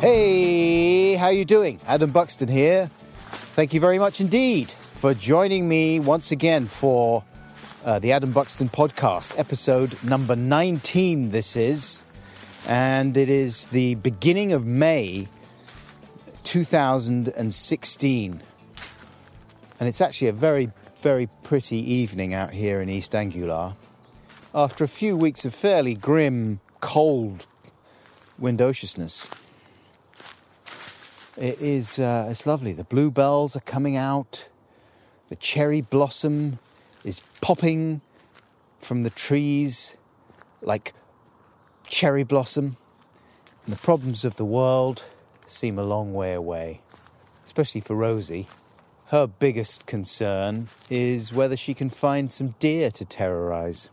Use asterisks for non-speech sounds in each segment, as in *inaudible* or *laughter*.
Hey, how you doing? Adam Buxton here. Thank you very much indeed for joining me once again for uh, the Adam Buxton podcast, episode number 19. This is, and it is the beginning of May 2016. And it's actually a very, very pretty evening out here in East Anglia. After a few weeks of fairly grim, cold windowciousness. It is, uh, it's lovely. The bluebells are coming out. The cherry blossom is popping from the trees like cherry blossom. And the problems of the world seem a long way away, especially for Rosie. Her biggest concern is whether she can find some deer to terrorize.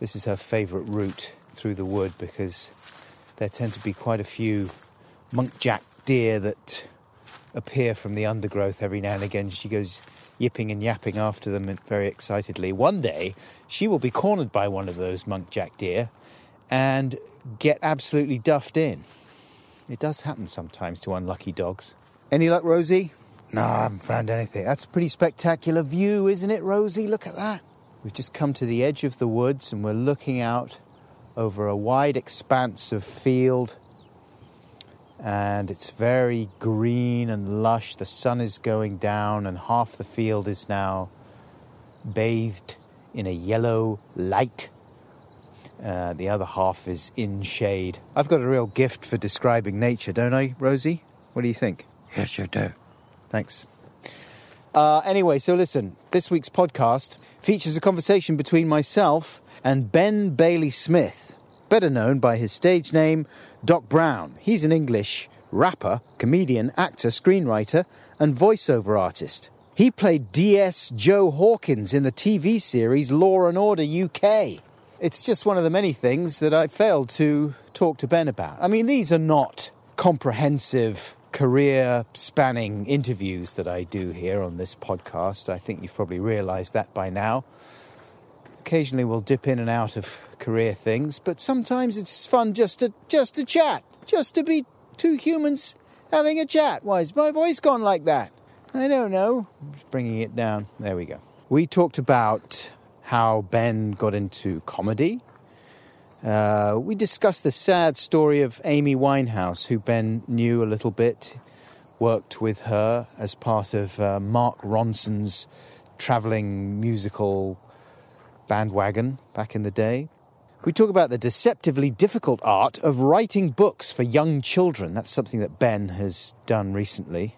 This is her favourite route through the wood because there tend to be quite a few muntjac deer that appear from the undergrowth every now and again. She goes yipping and yapping after them very excitedly. One day, she will be cornered by one of those muntjac deer and get absolutely duffed in. It does happen sometimes to unlucky dogs. Any luck, Rosie? No, I haven't found anything. That's a pretty spectacular view, isn't it, Rosie? Look at that. We've just come to the edge of the woods and we're looking out over a wide expanse of field and it's very green and lush. The sun is going down, and half the field is now bathed in a yellow light. Uh, the other half is in shade. I've got a real gift for describing nature, don't I, Rosie? What do you think? Yes, you do. Thanks. Uh, anyway, so listen, this week's podcast features a conversation between myself and Ben Bailey Smith, better known by his stage name Doc Brown. He's an English rapper, comedian, actor, screenwriter, and voiceover artist. He played DS Joe Hawkins in the TV series Law and Order UK. It's just one of the many things that I failed to talk to Ben about. I mean, these are not comprehensive career spanning interviews that I do here on this podcast. I think you've probably realized that by now. Occasionally we'll dip in and out of career things, but sometimes it's fun just to just to chat, just to be two humans having a chat. Why is my voice gone like that? I don't know. Just bringing it down. There we go. We talked about how Ben got into comedy. Uh, we discussed the sad story of Amy Winehouse, who Ben knew a little bit, worked with her as part of uh, Mark Ronson's travelling musical bandwagon back in the day. We talk about the deceptively difficult art of writing books for young children. That's something that Ben has done recently.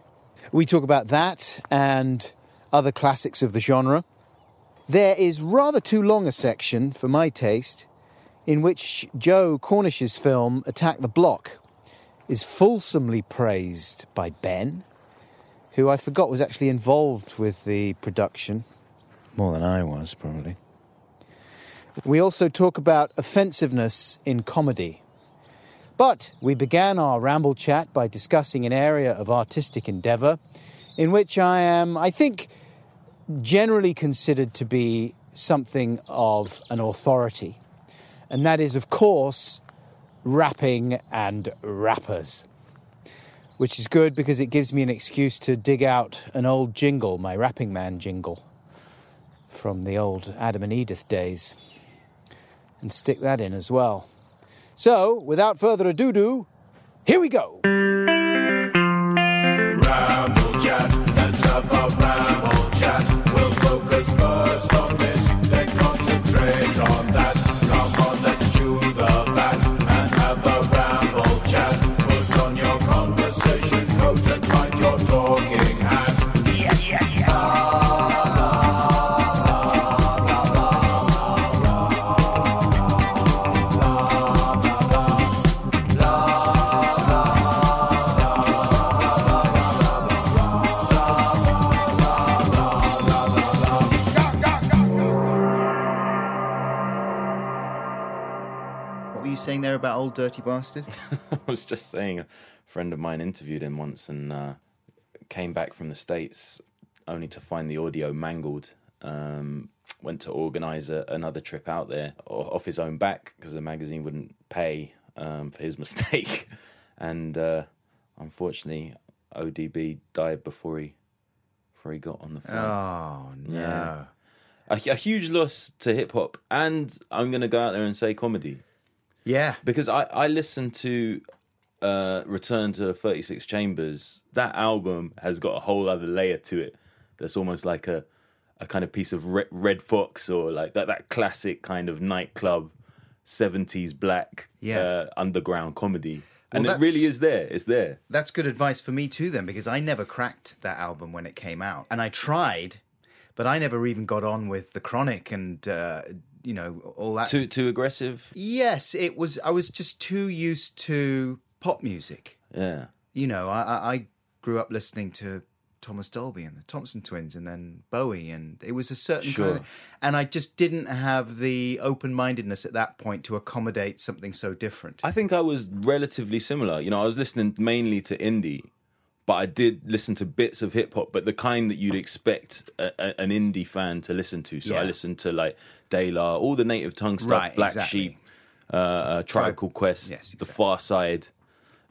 We talk about that and other classics of the genre. There is rather too long a section, for my taste, in which Joe Cornish's film Attack the Block is fulsomely praised by Ben, who I forgot was actually involved with the production. More than I was, probably. We also talk about offensiveness in comedy. But we began our ramble chat by discussing an area of artistic endeavour in which I am, I think, generally considered to be something of an authority. And that is, of course, rapping and rappers. Which is good because it gives me an excuse to dig out an old jingle, my Rapping Man jingle, from the old Adam and Edith days and stick that in as well. So, without further ado, do, here we go. Old dirty bastard? *laughs* I was just saying, a friend of mine interviewed him once and uh, came back from the States only to find the audio mangled. Um, went to organise a, another trip out there off his own back because the magazine wouldn't pay um, for his *laughs* mistake. and uh, unfortunately, ODB died before he, before he got on the flight. Oh no. Yeah. A, a huge loss to hip hop. And I'm going to go out there and say comedy Yeah. because I I listened to uh, Return to 36 Chambers. That album has got a whole other layer to it. That's almost like a a kind of piece of Redd, Redd Foxx or like that that classic kind of nightclub 70s black Yeah. uh, underground comedy. And Well, it really is there. It's there. That's good advice for me too, then, because I never cracked that album when it came out, and I tried, but I never even got on with the Chronic and uh, you know all that. Too too aggressive. Yes, it was. I was just too used to pop music. Yeah. You know, I, I, grew up listening to Thomas Dolby and the Thompson Twins, and then Bowie, and it was a certain Sure. kind of, and I just didn't have the open mindedness at that point to accommodate something so different. I think I was relatively similar. You know, I was listening mainly to indie, but I did listen to bits of hip hop, but the kind that you'd expect a, a, an indie fan to listen to. So I listened to like De La, all the native tongue stuff, Right, Black exactly. Sheep, uh, uh, Tribe Called Quest, Yes, The. Pharcyde.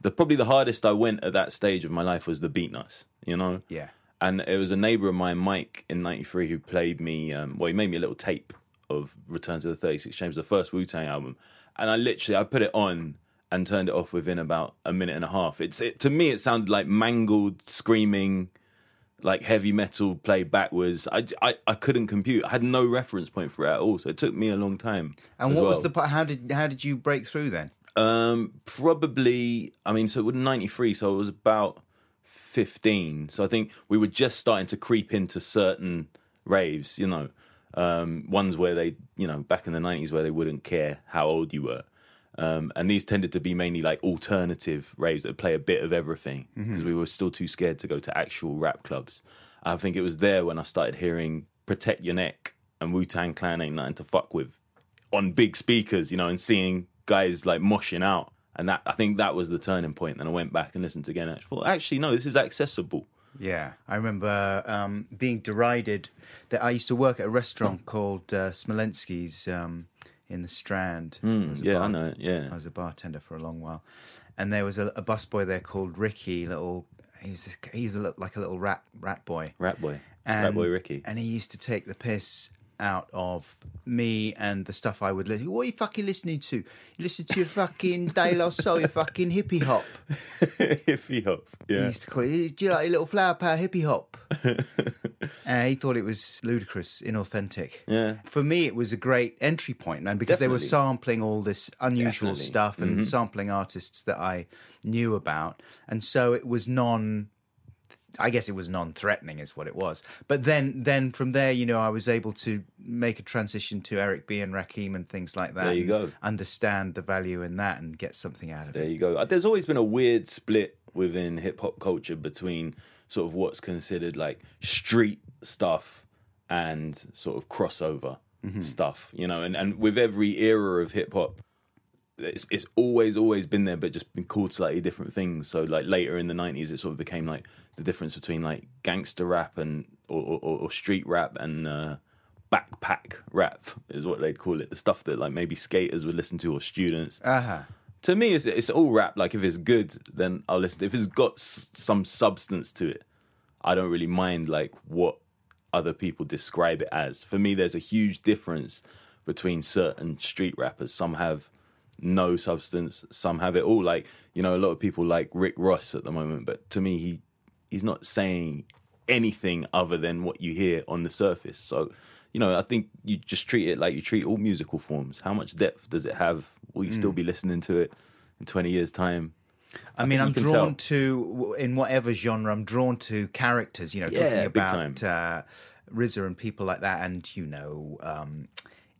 The probably the hardest I went at that stage of my life was the Beatnuts. You know, Yeah. and it was a neighbour of mine, Mike, in '93, who played me. Um, well, he made me a little tape of Return to the 36 Chambers, the first Wu Tang album, and I literally I put it on and turned it off within about a minute and a half. It's it, to me, it sounded like mangled, screaming, like heavy metal played backwards. I, I, I couldn't compute. I had no reference point for it at all, so it took me a long time. and what was the part? How did how did you break through then? Um, probably. I mean, so it was ninety three. So it was about fifteen. So I think we were just starting to creep into certain raves. You know, um, ones where they, you know, back in the nineties where they wouldn't care how old you were. Um, and these tended to be mainly like alternative raves that play a bit of everything because we were still too scared to go to actual rap clubs. I think it was there when I started hearing "Protect Your Neck" and Wu Tang Clan ain't nothing to fuck with on big speakers, you know, and seeing guys like moshing out. And that I think that was the turning point. Then I went back and listened again. And I thought, actually, no, this is accessible. Yeah, I remember um, being derided. That I used to work at a restaurant *clears throat* called uh, Smollensky's um, in the Strand. Hmm, a Yeah, I know it. Yeah, I was a bartender for a long while, and there was a, a busboy there called Ricky. Little, he's this, he's a, like a little rat rat boy. Rat Boy, And, Rat Boy Ricky. And he used to take the piss out of me and the stuff I would listen. What are you fucking listening to? You listen to your fucking De La Soul, your fucking hippie hop. *laughs* Hippie hop. He Yeah, used to call it, do you like a little flower power hippie hop? *laughs* uh, he thought it was ludicrous, inauthentic. Yeah. For me, it was a great entry point, man, because they were sampling all this unusual Definitely. Mm-hmm. stuff and sampling artists that I knew about. And so it was non. I guess it was non-threatening, is what it was. But then, then from there, you know, I was able to make a transition to Eric B and Rakim and things like that. There you go. Understand the value in that and get something out of there it. There you go. Uh, There's always been a weird split within hip hop culture between sort of what's considered like street stuff and sort of crossover stuff, you know. And and with every era of hip hop, it's it's always always been there, but just been called slightly different things. So like later in the nineties, it sort of became like the difference between like gangster rap and or, or, or street rap and uh, backpack rap is what they'd call it. The stuff that like maybe skaters would listen to or students. Uh huh. To me, it's it's all rap. Like if it's good, then I'll listen. If it's got s- some substance to it, I don't really mind like what other people describe it as. For me, there's a huge difference between certain street rappers. Some have no substance, some have it all. Like you know, a lot of people like Rick Ross at the moment, but to me, he he's not saying anything other than what you hear on the surface. So. You know, I think you just treat it like you treat all musical forms. How much depth does it have? Will you still be listening to it in 20 years' time? I mean, I'm drawn tell. to in whatever genre. I'm drawn to characters. You know, Yeah, talking about uh, RZA and people like that, and you know, um,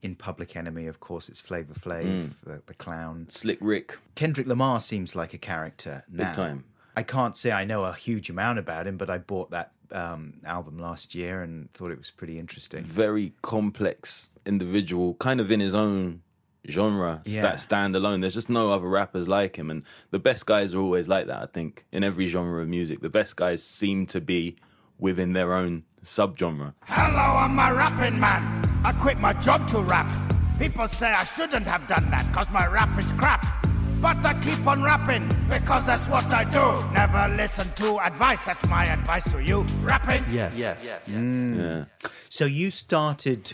in Public Enemy, of course, it's Flavor Flav, Mm. the, the clown. Slick Rick, Kendrick Lamar seems like a character now. Big time. I can't say I know a huge amount about him, but I bought that um, album last year and thought it was pretty interesting. very complex individual, kind of in his own genre Yeah. that stand alone. There's just no other rappers like him, and the best guys are always like that. I think in every genre of music, the best guys seem to be within their own subgenre. Hello, I'm a rapping man. I quit my job to rap. People say I shouldn't have done that because my rap is crap. But I keep on rapping because that's what I do. Never listen to advice. That's my advice to you. Rapping. Yes. Yes. Yeah. So you started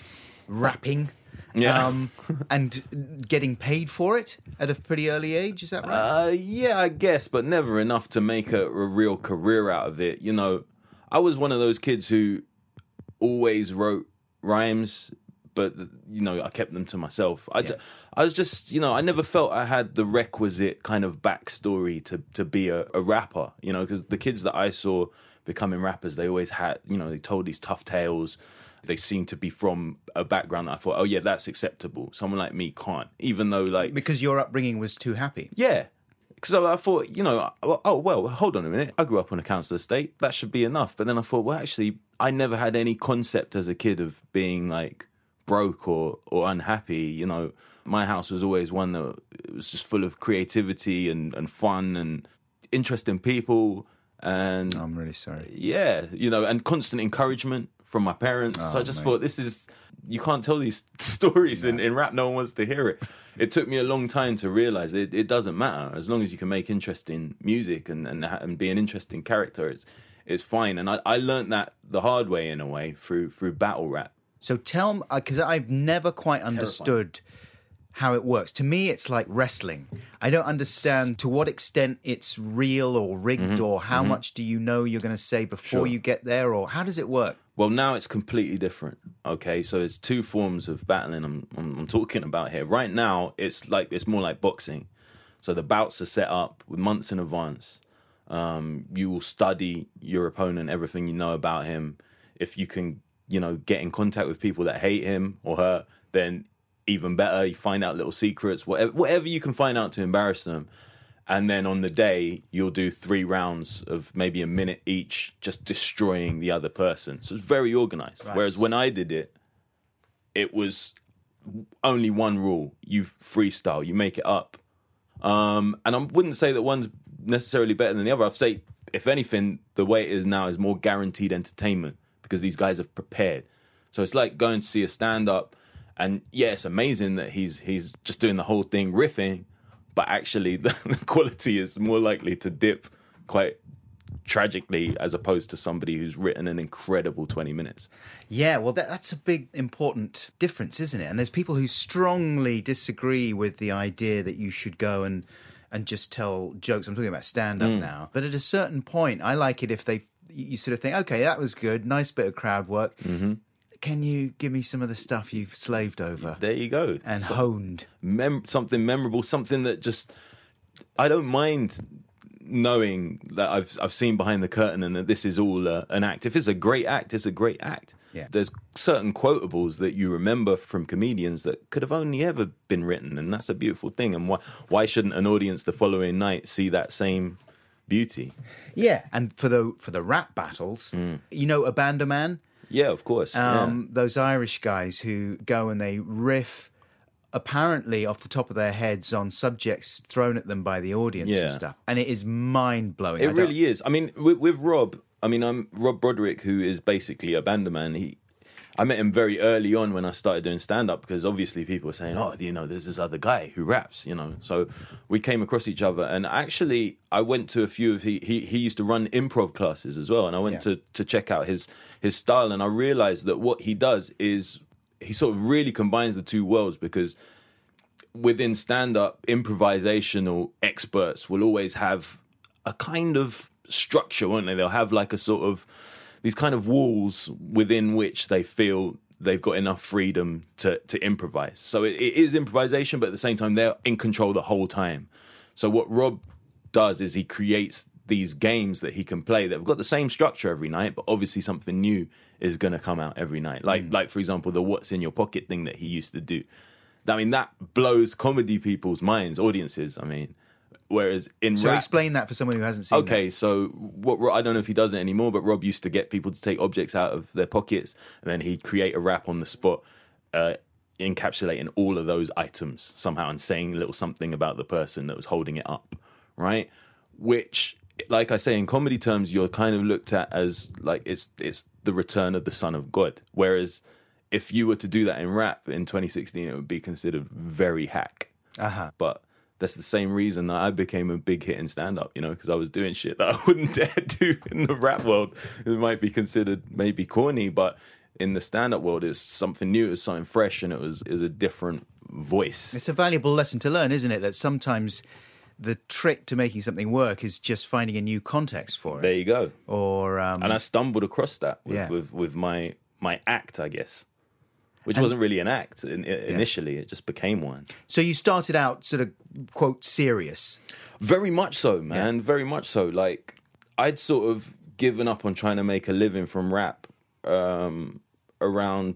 rapping. Yeah. Um, and getting paid for it at a pretty early age, is that right? Uh, yeah, I guess, but never enough to make a, a real career out of it. You know, I was one of those kids who always wrote rhymes, but you know, I kept them to myself. I, I was just, you know, I never felt I had the requisite kind of backstory to to be a, a rapper. You know, because the kids that I saw becoming rappers, they always had, you know, they told these tough tales. They seemed to be from a background that I thought, oh yeah, that's acceptable. Someone like me can't, even though like because your upbringing was too happy. yeah. Because I, I thought, you know, oh, well, hold on a minute. I grew up on a council estate. That should be enough. But then I thought, well, actually, I never had any concept as a kid of being like broke or, or unhappy. You know, my house was always one that was just full of creativity and, and fun and interesting people. And I'm really sorry. yeah, you know, and constant encouragement from my parents. so I oh, just thought this is you can't tell these *laughs* stories in, in rap. No one wants to hear it. It took me a long time to realize it, it doesn't matter as long as you can make interesting music and and, and be an interesting character. It's it's fine. And I, I learned that the hard way in a way through through battle rap. So tell me, because I've never quite understood how it works. To me, it's like wrestling. I don't understand to what extent it's real or rigged, or how much do you know you're going to say before Mm-hmm. Sure. you get there, or how does it work? Well, now it's completely different. Okay, so it's two forms of battling. I'm, I'm I'm talking about here. Right now, it's like it's more like boxing. So the bouts are set up with months in advance. Um, you will study your opponent, everything you know about him. If you can, you know, get in contact with people that hate him or her, then even better. You find out little secrets, whatever, whatever you can find out to embarrass them. And then on the day, you'll do three rounds of maybe a minute each, just destroying the other person. So it's very organized. Whereas when I did it, it was only one rule: you freestyle, you make it up. Um, and I wouldn't say that one's necessarily better than the other. I'd say, if anything, the way it is now is more guaranteed entertainment because these guys have prepared. So it's like going to see a stand up, and yeah, it's amazing that he's he's just doing the whole thing riffing, but actually *laughs* the, the quality is more likely to dip quite tragically as opposed to somebody who's written an incredible 20 minutes. Yeah, well, that, that's a big important difference, isn't it? And there's people who strongly disagree with the idea that you should go and and just tell jokes. I'm talking about stand Mm. up now. But at a certain point, I like it if they you sort of think, okay, that was good, nice bit of crowd work. Mm-hmm. Can you give me some of the stuff you've slaved over There you go. and So- honed? mem- something memorable, something that just I don't mind knowing that I've I've seen behind the curtain and that this is all uh, an act. If it's a great act, it's a great act. Yeah. There's certain quotables that you remember from comedians that could have only ever been written, and that's a beautiful thing. And why why shouldn't an audience the following night see that same beauty? Yeah, and for the for the rap battles, Mm. you know, Abandoman. Yeah, of course. yeah. um, those Irish guys who go and they riff apparently off the top of their heads on subjects thrown at them by the audience Yeah. and stuff. And it is mind blowing. It really is. I mean, with, with Rob, I mean, I'm Rob Broderick, who is basically Abandoman. He, I met him very early on when I started doing stand up because obviously people were saying, "Oh, you know, there's this other guy who raps," you know. So we came across each other, and actually, I went to a few of he he, he used to run improv classes as well, and I went Yeah. to to check out his his style, and I realized that what he does is he sort of really combines the two worlds because within stand up, improvisational experts will always have a kind of structure, won't they? They'll have like a sort of these kind of walls within which they feel they've got enough freedom to, to improvise. So it, it is improvisation, but at the same time, they're in control the whole time. So what Rob does is he creates these games that he can play that have got the same structure every night, but obviously something new is going to come out every night. Like, mm. like for example, the "What's in your pocket" thing that he used to do. I mean, that blows comedy people's minds, audiences. I mean, whereas in So rap, explain that for someone who hasn't seen Okay, so what I don't know if he does it anymore, but Rob used to get people to take objects out of their pockets, and then he'd create a rap on the spot. Uh, encapsulating all of those items somehow and saying a little something about the person that was holding it up, right? Which, like I say, in comedy terms, you're kind of looked at as like it's it's the return of the Son of God. Whereas if you were to do that in rap in 2016, it would be considered very hack. Uh-huh. But that's the same reason that I became a big hit in stand up, you know, because I was doing shit that *laughs* I wouldn't dare *laughs* do in the rap world. It might be considered maybe corny, but in the stand up world, it's something new, it's something fresh, and it was is a different voice. It's a valuable lesson to learn, isn't it? That sometimes the trick to making something work is just finding a new context for it. There you go. Or um, And I stumbled across that with Yeah. with, with my my act, I guess, which wasn't really an act in, initially. It just became one. so you started out sort of quote serious. Very much so, man. Very much so. Like I'd sort of given up on trying to make a living from rap um, around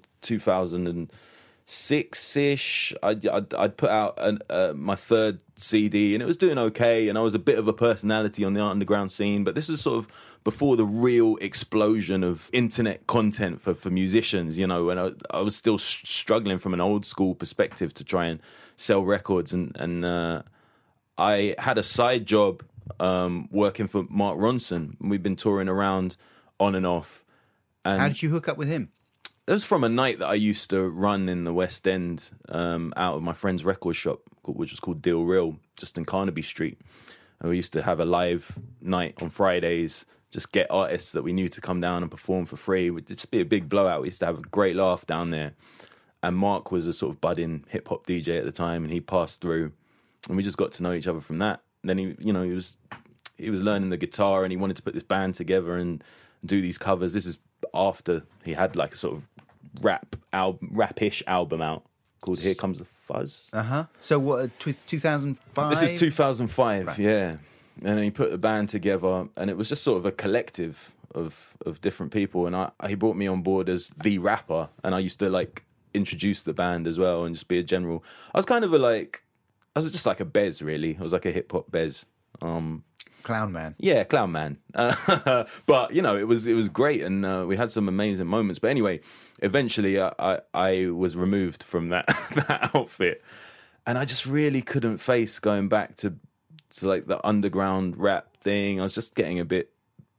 2006 ish. I'd, I'd, I'd put out an, uh, my third CD and it was doing okay. And I was a bit of a personality on the underground scene. But this was sort of before the real explosion of internet content for, for musicians, you know, and I, I was still s- struggling from an old school perspective to try and sell records and, and, uh, I had a side job um, working for Mark Ronson. We've been touring around on and off. And How did you hook up with him? It was from a night that I used to run in the West End um, out of my friend's record shop, which was called Deal Real, just in Carnaby Street. And we used to have a live night on Fridays, just get artists that we knew to come down and perform for free. It would just be a big blowout. We used to have a great laugh down there. And Mark was a sort of budding hip hop DJ at the time, and he passed through, and we just got to know each other from that. And then he, you know, he was he was learning the guitar, and he wanted to put this band together and do these covers. This is after he had like a sort of rap album, rapish album out called "Here Comes the Fuzz." Uh huh. So what? Two thousand five. This is 2005, yeah. And he put the band together, and it was just sort of a collective of of different people. And I, he brought me on board as the rapper, and I used to like introduce the band as well, and just be a general. I was kind of a like, I was just like a Bez, really. I was like a hip hop Bez. Um, Clown Man. yeah, clown man. Uh, *laughs* but you know, it was it was great, and uh, we had some amazing moments. But anyway, eventually, I I, I was removed from that *laughs* that outfit, and I just really couldn't face going back to to like the underground rap thing. I was just getting a bit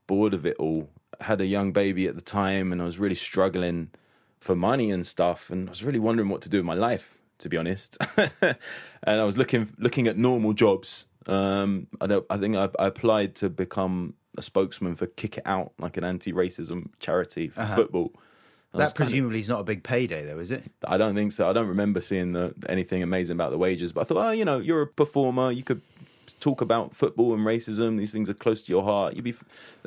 bored of it all. I had a young baby at the time, and I was really struggling for money and stuff, and I was really wondering what to do with my life, to be honest. *laughs* and I was looking looking at normal jobs. Um, I, don't, I think I, I applied to become a spokesman for Kick It Out, like an anti-racism charity for football. I was That presumably is not a big payday, though, is it? I don't think so. I don't remember seeing the, anything amazing about the wages, but I thought, oh, you know, you're a performer. You could talk about football and racism. These things are close to your heart. You'd be,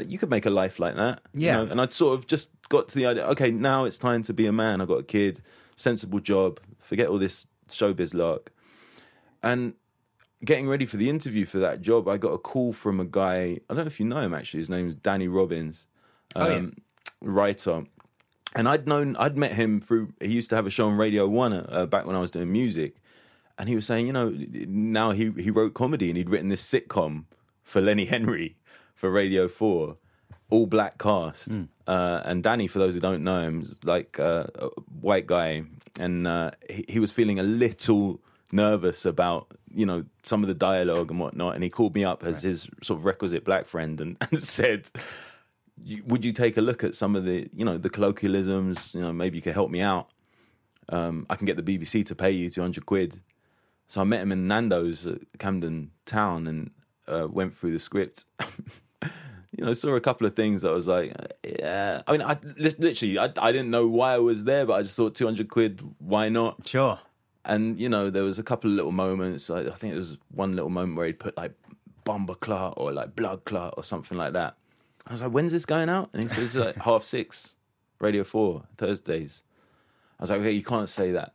you could make a life like that. you Yeah. know? And I'd sort of just got to the idea. Okay, now it's time to be a man. I've got a kid, sensible job. Forget all this showbiz lark. And getting ready for the interview for that job, I got a call from a guy. I don't know if you know him actually. His name's Danny Robins, Oh, yeah. um, writer. And I'd known, I'd met him through. He used to have a show on Radio One uh, back when I was doing music, and he was saying, you know, now he he wrote comedy and he'd written this sitcom for Lenny Henry for Radio Four, all black cast. Uh, and Danny, for those who don't know him, is like uh, a white guy, and uh, he, he was feeling a little nervous about you know some of the dialogue and whatnot, and he called me up as his sort of requisite black friend and, *laughs* and said would you take a look at some of the you know the colloquialisms? You know maybe you could help me out. Um, i can get the bbc to pay you 200 quid. So i met him in nando's at camden town and uh, went through the script. *laughs* You know saw a couple of things that i was like yeah. I mean i literally I, I didn't know why i was there but i just thought 200 quid why not? Sure. And you know there was a couple of little moments I, I think there was one little moment where he'd put like bomber clot or like blood clot or something like that. I was like when's this going out? And he says like half six radio 4 thursdays. I was like okay you can't say that.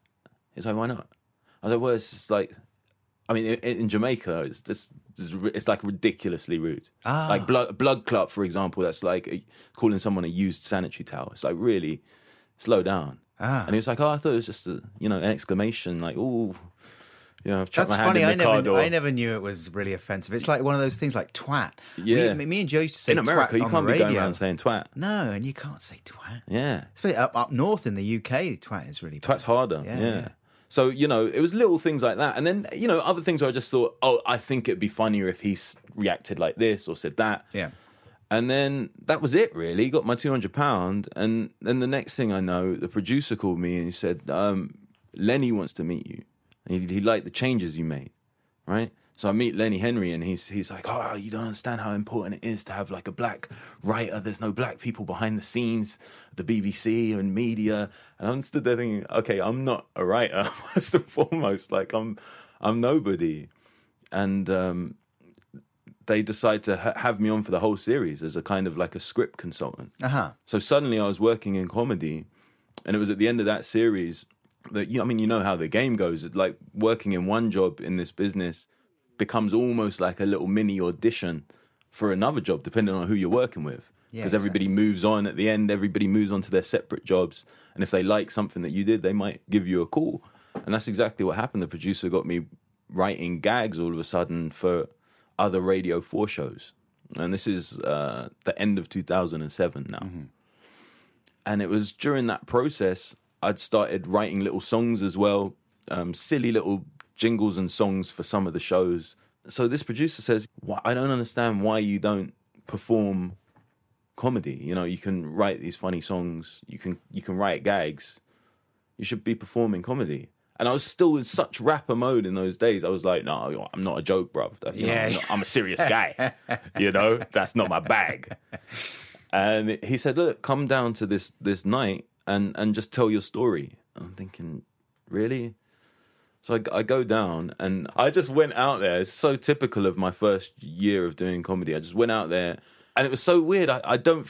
He's like why not? I was like well it's just like i mean in, in jamaica it's just it's, like ridiculously rude. Ah. like blood blood clot for example that's like calling someone a used sanitary towel. It's like really slow down Ah. and he was like, "Oh, I thought it was just a, you know, an exclamation, like, oh, you know, I've That's my funny. I never, door." I never knew it was really offensive. It's like one of those things like twat. Yeah. Me, me and Joe used to say in America, you can't be radio. going around saying twat. No, and you can't say twat. Yeah, Especially up up north in the UK, twat is really bad. twat's harder. Yeah, Yeah. yeah. So you know, it was little things like that, and then you know, other things where I just thought, oh, I think it'd be funnier if he reacted like this or said that. Yeah. And then that was it, really. Got my two hundred pound, and then the next thing I know, the producer called me and he said, um, "Lenny wants to meet you. And he, he liked the changes you made, right?" So I meet Lenny Henry, and he's he's like, "Oh, you don't understand how important it is to have like a black writer. There's no black people behind the scenes, the BBC and media." And I'm stood there thinking, "Okay, I'm not a writer *laughs* first and foremost. Like I'm I'm nobody." And um, they decide to ha- have me on for the whole series as a kind of like a script consultant. Uh huh. So suddenly I was working in comedy, and it was at the end of that series that you. I mean, you know how the game goes. It's like working in one job in this business becomes almost like a little mini audition for another job, depending on who you're working with. Yeah, Because everybody moves on at the end. Everybody moves on to their separate jobs, and if they like something that you did, they might give you a call. And that's exactly what happened. The producer got me writing gags all of a sudden for other Radio 4 shows. And this is uh, the end of 2007 now. And it was during that process, I'd started writing little songs as well, um, silly little jingles and songs for some of the shows. So this producer says, I don't understand why you don't perform comedy. You know, you can write these funny songs, you can you can write gags. You should be performing comedy. And I was still in such rapper mode in those days. I was like, no, I'm not a joke, bruv. That- you know, Yeah. I'm, not- I'm a serious guy. *laughs* you know, that's not my bag. And he said, look, come down to this this night and and just tell your story. I'm thinking, really? So I, I go down and I just went out there. It's so typical of my first year of doing comedy. I just went out there and it was so weird. I, I don't,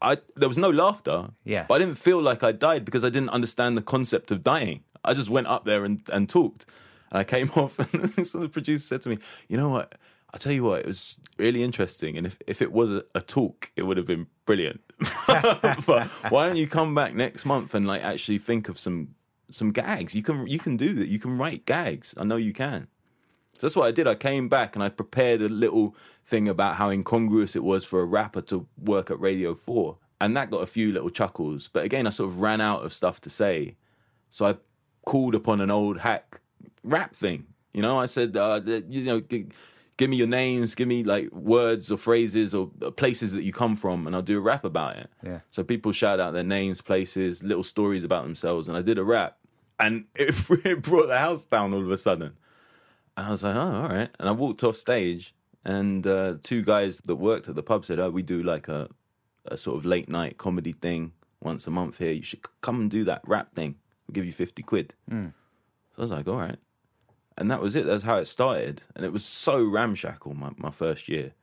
I, there was no laughter. Yeah. But I didn't feel like I died because I didn't understand the concept of dying. I just went up there and, and talked. And I came *laughs* off and *laughs* so the producer said to me, you know what? I'll tell you what, it was really interesting. And if, if it was a, a talk, it would have been brilliant. *laughs* but why don't you come back next month and like actually think of some some gags? You can you can do that. You can write gags. I know you can. So that's what I did. I came back and I prepared a little thing about how incongruous it was for a rapper to work at Radio 4. And that got a few little chuckles. But again, I sort of ran out of stuff to say. So I called upon an old hack rap thing. You know, I said, uh, you know, g- give me your names, give me like words or phrases or uh, places that you come from, and I'll do a rap about it. Yeah. So people shout out their names, places, little stories about themselves, and I did a rap. And *laughs* it, it brought the house down all of a sudden. And I was like, oh, all right. And I walked off stage, and uh, two guys that worked at the pub said, oh, we do like a, a sort of late night comedy thing once a month here. You should come and do that rap thing. We'll give you 50 quid. So I was like, all right. And that was it. That's how it started. And it was so ramshackle, my, my first year.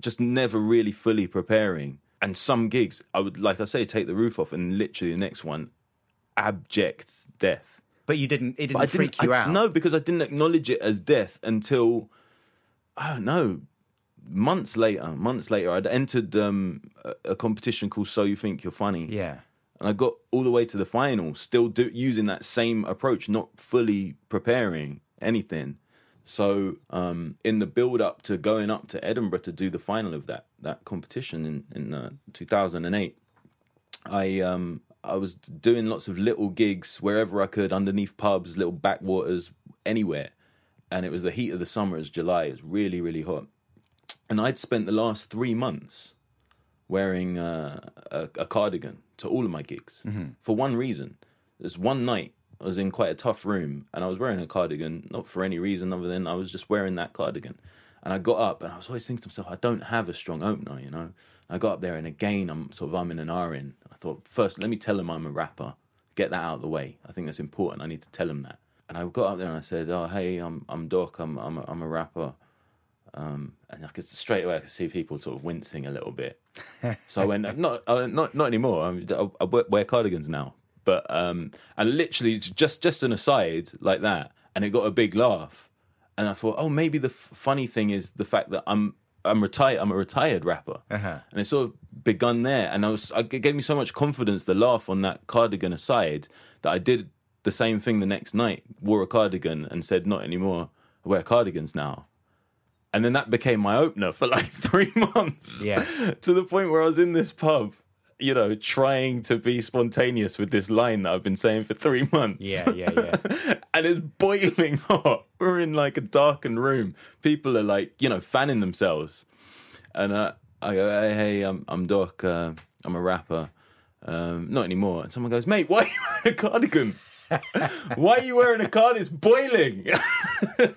Just never really fully preparing. And some gigs, I would, like I say, take the roof off, and literally the next one, abject death. But you didn't. It didn't freak didn't, you I- out. No, because I didn't acknowledge it as death until I don't know. Months later, months later, I'd entered um, a competition called "So You Think You're Funny," Yeah. And I got all the way to the final, still do, using that same approach, not fully preparing anything. So, um, in the build up to going up to Edinburgh to do the final of that that competition in in uh, 2008, I um I was doing lots of little gigs wherever I could, underneath pubs, little backwaters, anywhere. And it was the heat of the summer, it was July, it was really, really hot. And I'd spent the last three months wearing uh, a, a cardigan to all of my gigs for one reason. There's one night I was in quite a tough room and I was wearing a cardigan, not for any reason other than I was just wearing that cardigan. And I got up and I was always thinking to myself, I don't have a strong opener, you know. I got up there and again I'm sort of I'm in an R in. I thought, first let me tell him I'm a rapper. Get that out of the way. I think that's important. I need to tell him that. And I got up there and I said, Oh hey, I'm I'm Doc, I'm I'm a, I'm a rapper. Um, and I could straight away I could see people sort of wincing a little bit. So I went, not uh, not not anymore. I, I wear wear cardigans now. But um, and literally just just an aside like that, and it got a big laugh. And I thought, oh, maybe the f- funny thing is the fact that I'm I'm retired. I'm a retired rapper, Uh-huh. and it sort of begun there. And I was, it gave me so much confidence. The laugh on that cardigan aside, that I did the same thing the next night. Wore a cardigan and said, not anymore. I wear cardigans now. And then that became my opener for like *laughs* three months. Yeah. to the point where I was in this pub you know, trying to be spontaneous with this line that I've been saying for three *laughs* months. Yeah, yeah, yeah. *laughs* and it's boiling hot. We're in like a darkened room. People are like, you know, fanning themselves. And uh, I go, hey, hey, I'm, I'm Doc. Uh, I'm a rapper. Um, not anymore. And someone goes, mate, why are you wearing a cardigan? Why are you wearing a card? It's boiling. *laughs* and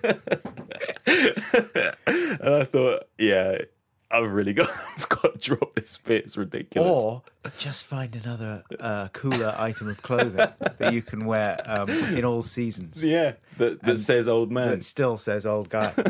I thought, yeah, I've really got, *laughs* I've got to drop this bit. It's ridiculous. Or just find another uh, cooler item of clothing that you can wear um, in all seasons yeah, that, that says old man. that still says old guy. *laughs*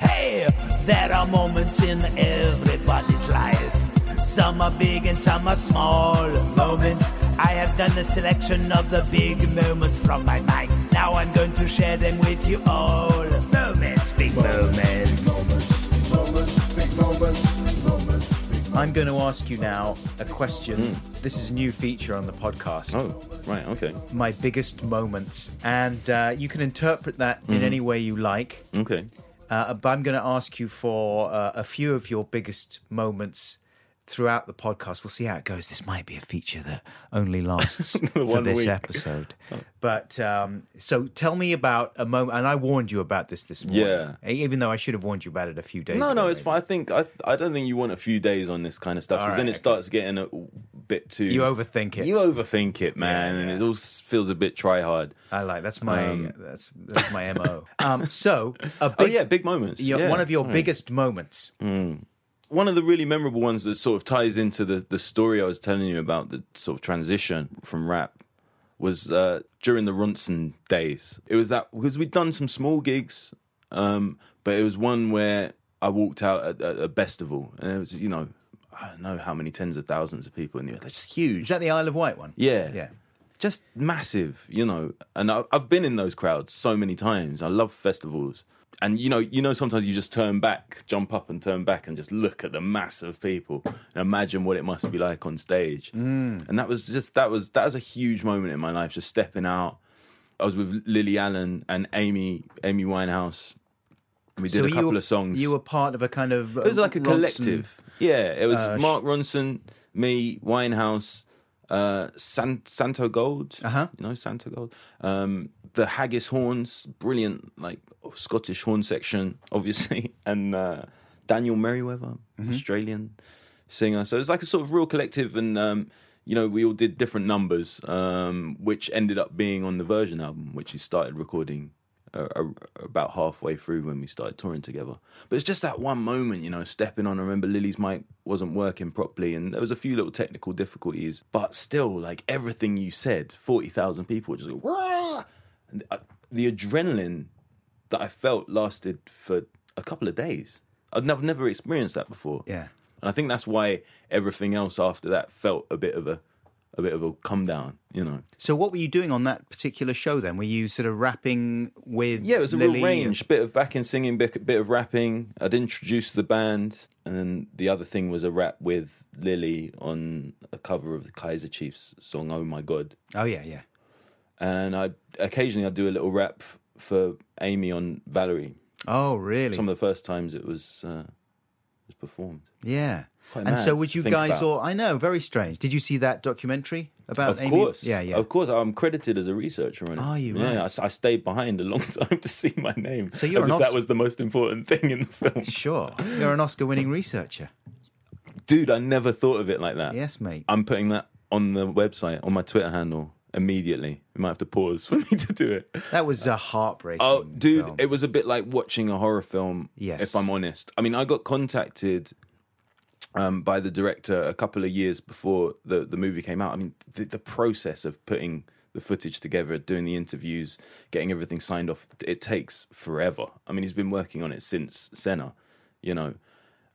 Hey, there are moments in everybody's life. Some are big and some are small moments. I have done a selection of the big moments from my mind. Now I'm going to share them with you all. Moments, big moments. Moments, moments, big moments, moments, big moments. I'm going to ask you now a question. This is a new feature on the podcast. oh, right, okay. My biggest moments. And uh, you can interpret that in any way you like. Okay. Uh, but I'm going to ask you for uh, a few of your biggest moments throughout the podcast. We'll see how it goes. This might be a feature that only lasts *laughs* for one this week. episode. *laughs* But um, so tell me about a moment. And I warned you about this this morning. Yeah. Even though I should have warned you about it a few days No, ago. no, it's maybe. fine. I think I, I don't think you want a few days on this kind of stuff because then it okay. starts getting a bit too. You overthink it. You overthink it, man, Yeah, and it all feels a bit try hard. I like that's my Um, that's that's my mo. Um, so a *laughs* big, oh yeah, big moments. your- yeah, one of your sorry. biggest moments. One of the really memorable ones that sort of ties into the the story I was telling you about the sort of transition from rap was uh, during the Ronson days. It was that because we'd done some small gigs, um, but it was one where I walked out at, at a festival and it was you know I don't know how many tens of thousands of people in there. They're huge. Is that the Isle of Wight one? Yeah. Yeah. Just massive, you know. And I- I've been in those crowds so many times. I love festivals. And you know, you know, sometimes you just turn back, jump up and turn back, and just look at the mass of people and imagine what it must be like on stage. Mm. And that was just that was that was a huge moment in my life. Just stepping out. I was with Lily Allen and Amy Amy Winehouse. We did So a couple were- of songs. You were part of a kind of. It was like a collective. Yeah, it was uh, Mark Ronson, me, Winehouse, uh, San- Santogold. Uh-huh. You know Santogold. Um, the Haggis horns, brilliant, like Scottish horn section, obviously, *laughs* and uh, Daniel Merriweather, Mm-hmm. Australian singer. So it's like a sort of real collective, and um, you know we all did different numbers, um, which ended up being on the Version album, which he started recording about halfway through when we started touring together. But it's just that one moment, you know, stepping on. I remember Lily's mic wasn't working properly, and there was a few little technical difficulties. But still, like everything you said, forty thousand people just go, Wah! and uh, the adrenaline that I felt lasted for a couple of days. I'd never never experienced that before. Yeah. and I think that's why everything else after that felt a bit of a a bit of a come down. You know. So what were you doing on that particular show then? Were you sort of rapping with? Yeah, it was a Lily? real range. Bit of backing singing, bit, bit of rapping. I'd introduced the band, and then the other thing was a rap with Lily on a cover of the Kaiser Chiefs song "Oh My God." Oh yeah, yeah. And I occasionally I'd do a little rap for Amy on Valerie. Oh really? Some of the first times it was uh, was performed. Yeah. Quite and mad so would you guys about. all? I know, very strange. Did you see that documentary about? Of Amy? course, Yeah, yeah. Of course, I'm credited as a researcher on it. Are you? Yeah, Right. I s- I, stayed behind a long *laughs* time to see my name. So you're as an if Os- that was the most important thing in the film. Sure. You're an Oscar-winning researcher. Dude, I never thought of it like that. Yes, mate. I'm putting that on the website, on my Twitter handle immediately. We might have to pause for *laughs* me to do it. That was a heartbreaking. Oh, dude, film. it was a bit like watching a horror film. Yes. If I'm honest, I mean, I got contacted um, by the director a couple of years before the the movie came out. I mean, the, the process of putting the footage together, doing the interviews, getting everything signed off, it takes forever. I mean, he's been working on it since Senna, you know.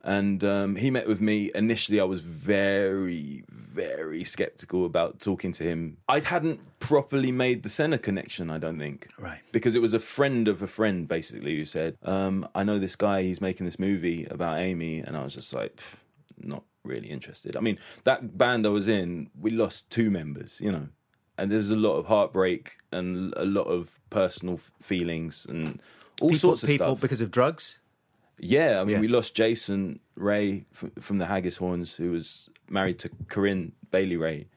And um, he met with me. Initially, I was very, very skeptical about talking to him. I hadn't properly made the Senna connection, I don't think. Right. Because it was a friend of a friend, basically, who said, um, I know this guy, he's making this movie about Amy. And I was just like, "Pff, not really interested. I mean, that band I was in, we lost two members, you know. And there's a lot of heartbreak and a lot of personal f- feelings and all people, sorts of people stuff. because of drugs. Yeah, I mean, Yeah. we lost Jason Rae from, from the Haggis Horns, who was married to Corinne Bailey Rae,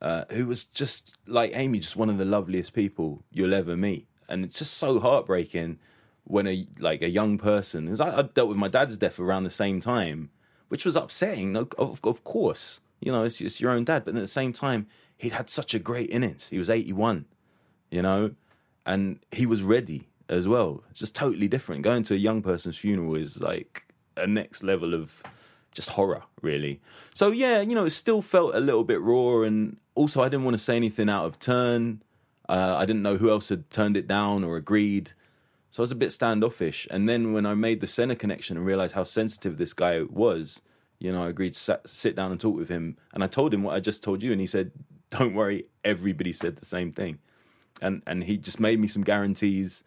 uh, who was just like Amy, just one of the loveliest people you'll ever meet, and it's just so heartbreaking when a like a young person. 'cause I, I dealt with my dad's death around the same time, which was upsetting. No, of, of course, you know, it's, it's your own dad, but at the same time, he'd had such a great innings. He was eighty-one, you know, and he was ready as well. Just totally different. Going to a young person's funeral is like a next level of just horror, really. So yeah, you know, it still felt a little bit raw, and also I didn't want to say anything out of turn. Uh, I didn't know who else had turned it down or agreed, so I was a bit standoffish. And then when I made the center connection and realized how sensitive this guy was, you know, I agreed to sat, sit down and talk with him, and I told him what I just told you, and he said, "Don't worry, everybody said the same thing." and and he just made me some guarantees,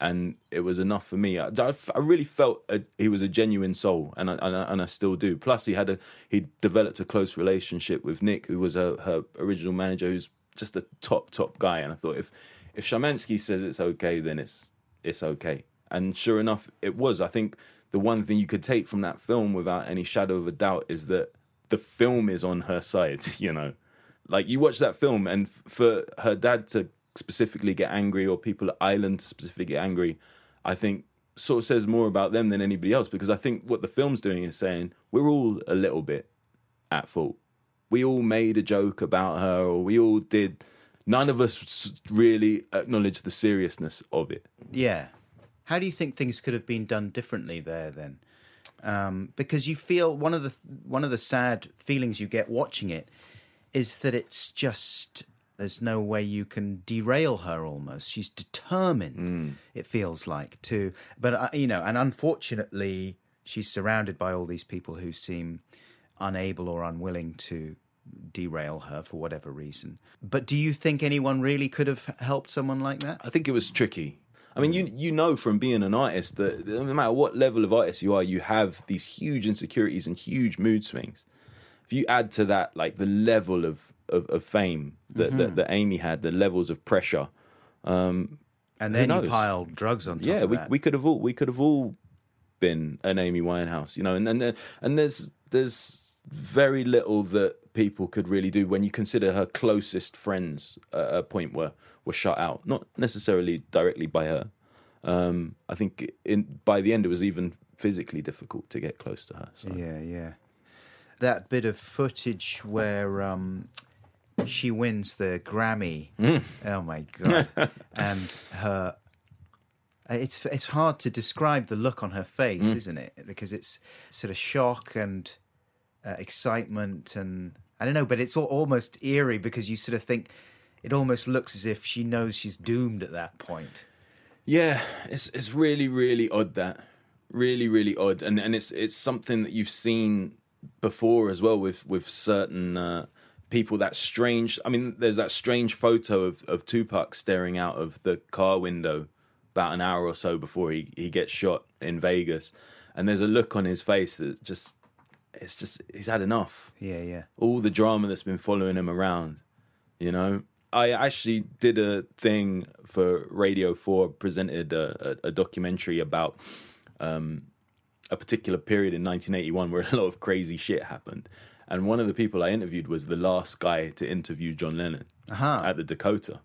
and it was enough for me. I, I, really felt a, he was a genuine soul, and I, and I and I still do. Plus, he had a he developed a close relationship with Nick, who was a, her original manager, who's just a top top guy. And I thought if if Shymansky says it's okay, then it's it's okay. And sure enough, it was. I think the one thing you could take from that film, without any shadow of a doubt, is that the film is on her side. *laughs* You know, like you watch that film, and for her dad to specifically get angry, or people at Island to specifically get angry, I think sort of says more about them than anybody else. Because I think what the film's doing is saying we're all a little bit at fault. We all made a joke about her, or we all did. None of us really acknowledge the seriousness of it. Yeah. How do you think things could have been done differently there then? Um, because you feel one of the one of the sad feelings you get watching it is that it's just there's no way you can derail her almost she's determined it feels like to but uh, you know and unfortunately she's surrounded by all these people who seem unable or unwilling to derail her for whatever reason. But do you think anyone really could have helped someone like that? I think it was tricky. I mean, you you know from being an artist that no matter what level of artist you are, you have these huge insecurities and huge mood swings. If you add to that like the level of of, of fame that, that mm-hmm. that Amy had, the levels of pressure, um, and then you pile drugs on top yeah, of we we could have all we could have all been an Amy Winehouse, you know, and and and there's there's very little that people could really do when you consider her closest friends at a point were were shut out, not necessarily directly by her. Um, I think in by the end it was even physically difficult to get close to her. So. Yeah, yeah. That bit of footage where um, she wins the Grammy. Mm. Oh my god! *laughs* and her, it's it's hard to describe the look on her face, Mm. isn't it? Because it's sort of shock and uh, excitement, and I don't know, but it's all, almost eerie because you sort of think it almost looks as if she knows she's doomed at that point. Yeah, it's it's really really odd that really really odd, and and it's it's something that you've seen before as well with with certain uh, people. That strange. I mean, there's that strange photo of of Tupac staring out of the car window about an hour or so before he he gets shot in Vegas, and there's a look on his face that just it's just he's had enough Yeah, yeah. all the drama that's been following him around. You know, I actually did a thing for Radio Four, presented a, a, a documentary about um, a particular period in 1981 where *laughs* a lot of crazy shit happened. And one of the people I interviewed was the last guy to interview John Lennon at the Dakota.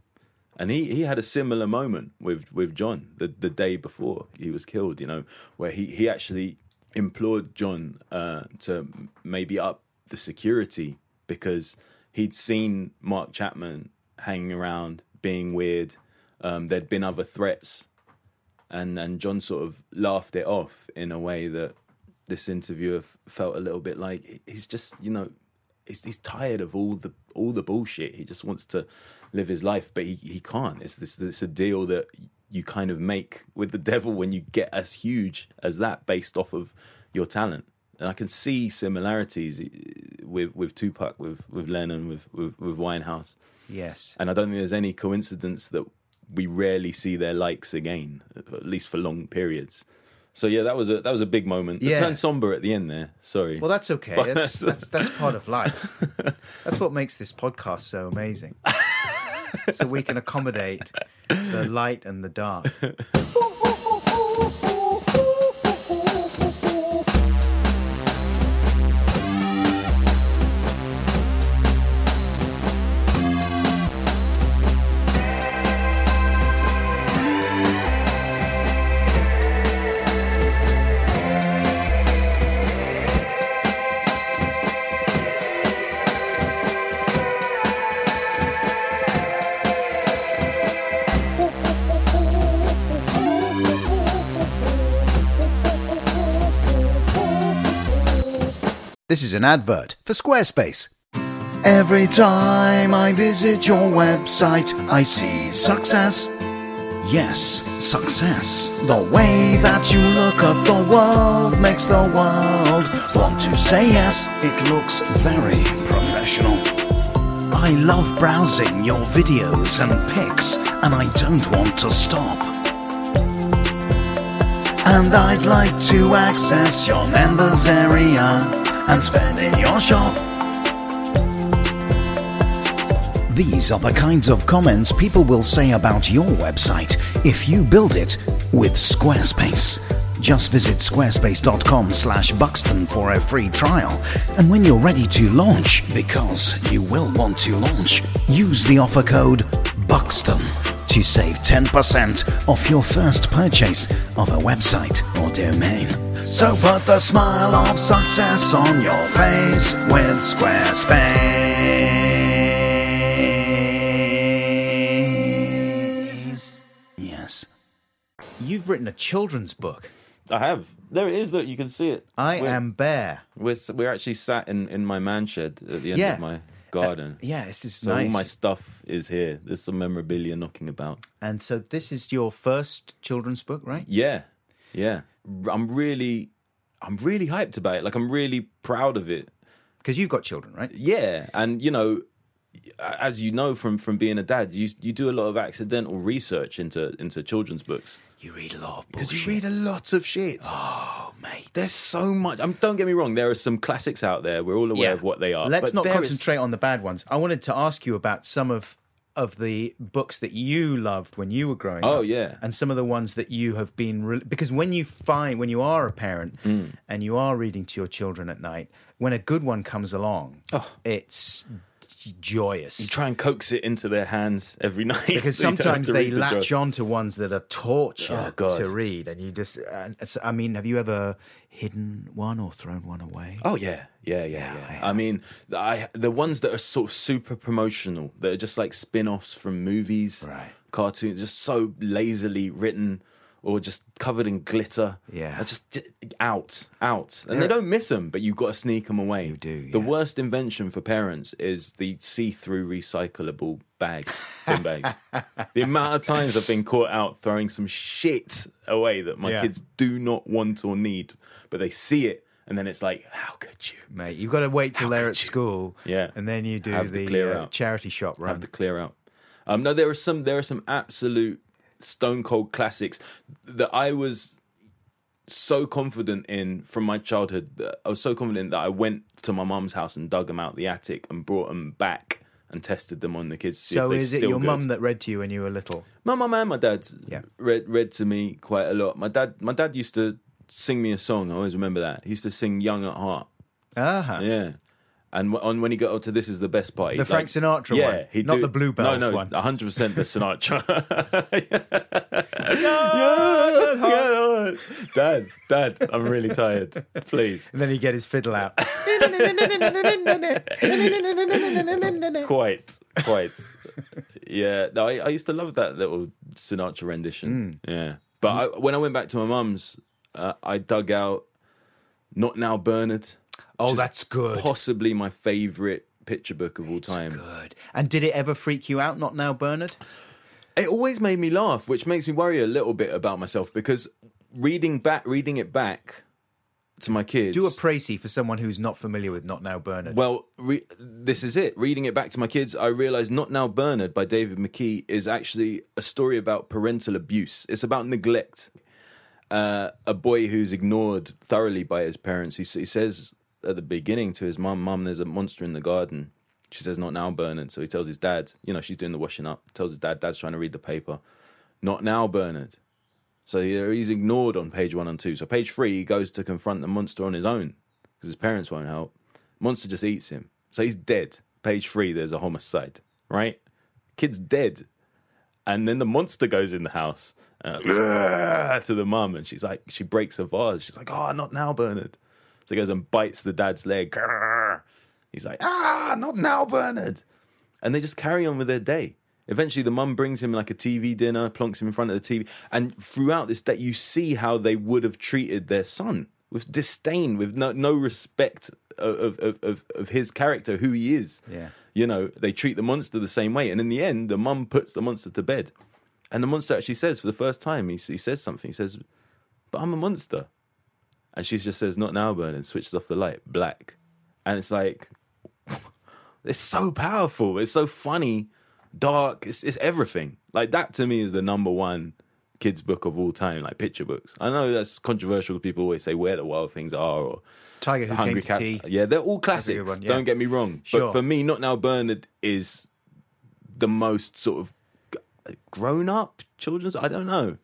And he, he had a similar moment with, with John the, the day before he was killed, you know, where he, he actually implored John uh, to maybe up the security because he'd seen Mark Chapman hanging around, being weird. Um, there'd been other threats, and and John sort of laughed it off in a way that this interviewer felt a little bit like he's just you know he's he's tired of all the all the bullshit. He just wants to live his life, but he he can't. It's this it's a deal that you kind of make with the devil when you get as huge as that based off of your talent. And I can see similarities eh, with with Tupac, with with Lennon, with with, with Winehouse. Yes. And I don't think there's any coincidence that we rarely see their likes again, at least for long periods. So yeah, that was a that was a big moment. It Yeah. turned somber at the end there. Sorry. Well, that's okay. That's *laughs* that's that's part of life. That's what makes this podcast so amazing. *laughs* so we can accommodate the light and the dark. *laughs* is an advert for Squarespace. Every time I visit your website, I see success. Yes, success. The way that you look at the world makes the world want to say yes. It looks very professional. I love browsing your videos and pics, and I don't want to stop. And I'd like to access your members area and spend in your shop. These are the kinds of comments people will say about your website if you build it with Squarespace. Just visit squarespace.com slash Buxton for a free trial. And when you're ready to launch, because you will want to launch, use the offer code Buxton to save 10% off your first purchase of a website or domain. So put the smile of success on your face with Squarespace. Yes. You've written a children's book. I have. There it is. Look, you can see it. I We're- am Bear. We're we're actually sat in in my man shed at the end Yeah. of my uh, garden. Yeah, this is so nice. all my stuff is here. There's some memorabilia knocking about. and so this is your first children's book, right? Yeah, yeah. I'm really, I'm really hyped about it. Like I'm really proud of it. Because you've got children, right? Yeah, and you know, as you know from from being a dad, you you do a lot of accidental research into into children's books You read a lot of because you read a lot of shit. Oh, mate. There's so much. Um, don't get me wrong. There are some classics out there. We're all aware of what they are. Let's not there is- concentrate on the bad ones. I wanted to ask you about some of of the books that you loved when you were growing up. Oh, up. yeah. and some of the ones that you have been re- because when you find when you are a parent Mm. and you are reading to your children at night, when a good one comes along, Oh. it's joyous. You try and coax it into their hands every *laughs* night because *laughs* so you don't have sometimes they the latch on to ones that are torture Oh, to read, and you just. I mean, have you ever hidden one or thrown one away? Oh yeah, yeah, yeah, yeah. I mean, I the ones that are sort of super promotional, that are just like spin-offs from movies, Right. cartoons, just so lazily written or just covered in glitter. Yeah. are just out, out, and they don't miss them, but you've got to sneak them away. You do, The worst invention for parents is the see-through recyclable bags, bin bags. the amount of times I've been caught out throwing some shit away that my Yeah. kids do not want or need, but they see it. And then it's like, how could you? Mate, you've got to wait till they're at you? school, Yeah. and then you do Have the the, clear uh, out. charity shop run. have the clear out. Um, no, there are some there are some absolute stone cold classics that I was so confident in from my childhood. that I was so confident that I went to my mum's house and dug them out the attic and brought them back and tested them on the kids. to see so is it your good. mum that read to you when you were little? My mum and my dad Yeah. read read to me quite a lot. My dad my dad used to sing me a song. I always remember that. He used to sing "Young at Heart." Ah, Yeah. And on when he got up to this is the best part. The he'd Frank Sinatra yeah, one, he'd not do- the Bluebells no, no, one. hundred percent the Sinatra. *laughs* Dad, Dad, I'm really tired. Please, and then he get his fiddle out. *laughs* quite, quite. Yeah, no, I, I used to love that little Sinatra rendition. Mm. Yeah, but I, when I went back to my mum's, uh, I dug out "Not Now, Bernard." oh, that's good. Possibly my favourite picture book of all time. Good. And did it ever freak you out? Not now, Bernard. it always made me laugh, which makes me worry a little bit about myself because reading back, reading it back to my kids. Do a précis for someone who's not familiar with Not Now, Bernard. well, re- this is it. Reading it back to my kids, I realized "Not Now, Bernard" by David McKee is actually a story about parental abuse. It's about neglect. Uh, a boy who's ignored thoroughly by his parents. He, he says at the beginning to his mum, "Mum, there's a monster in the garden." She says, "Not now, Bernard." So he tells his dad. You know, she's doing the washing up. Tells his dad. Dad's trying to read the paper. Not now, Bernard. So he's ignored on page one and two. So page three, he goes to confront the monster on his own because his parents won't help. Monster just eats him. So he's dead. Page three, there's a homicide, right? Kid's dead. And then the monster goes in the house uh, *laughs* to the mum, and she's like, she breaks a vase. She's like, oh, not now, Bernard. So he goes and bites the dad's leg. *laughs* He's like, ah, not now, Bernard. And they just carry on with their day. Eventually, the mum brings him like a TV dinner, plonks him in front of the TV. And throughout this day, you see how they would have treated their son with disdain, with no, no respect of of of, of his character, who he is. Yeah. You know, they treat the monster the same way, and in the end, the mum puts the monster to bed, and the monster actually says for the first time, he he says something. He says, "But I'm a monster," and she just says, "Not now, Bernard." Switches off the light, black, and it's like, *laughs* it's so powerful. It's so funny, dark. It's it's everything. Like that to me is the number one kids book of all time, like picture books. I know that's controversial. People always say where the wild things are or Tiger Who Hungry Came to Cat. Tea. Yeah, they're all classics. one, yeah. Don't get me wrong. Sure. But for me, Not Now Bernard is the most sort of grown up children's. I don't know.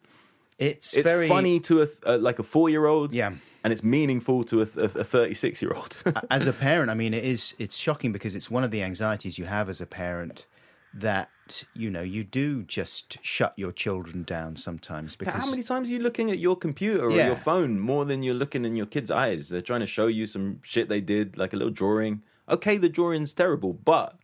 It's, It's very funny to a, a uh, like a four year old. Yeah. and it's meaningful to a thirty six year old. *laughs* as a parent, I mean, it is it's shocking because it's one of the anxieties you have as a parent that you know you do just shut your children down sometimes because How many times are you looking at your computer or Yeah. your phone more than you're looking in your kids' eyes? They're trying to show you some shit they did, like a little drawing. Okay, the drawing's terrible, but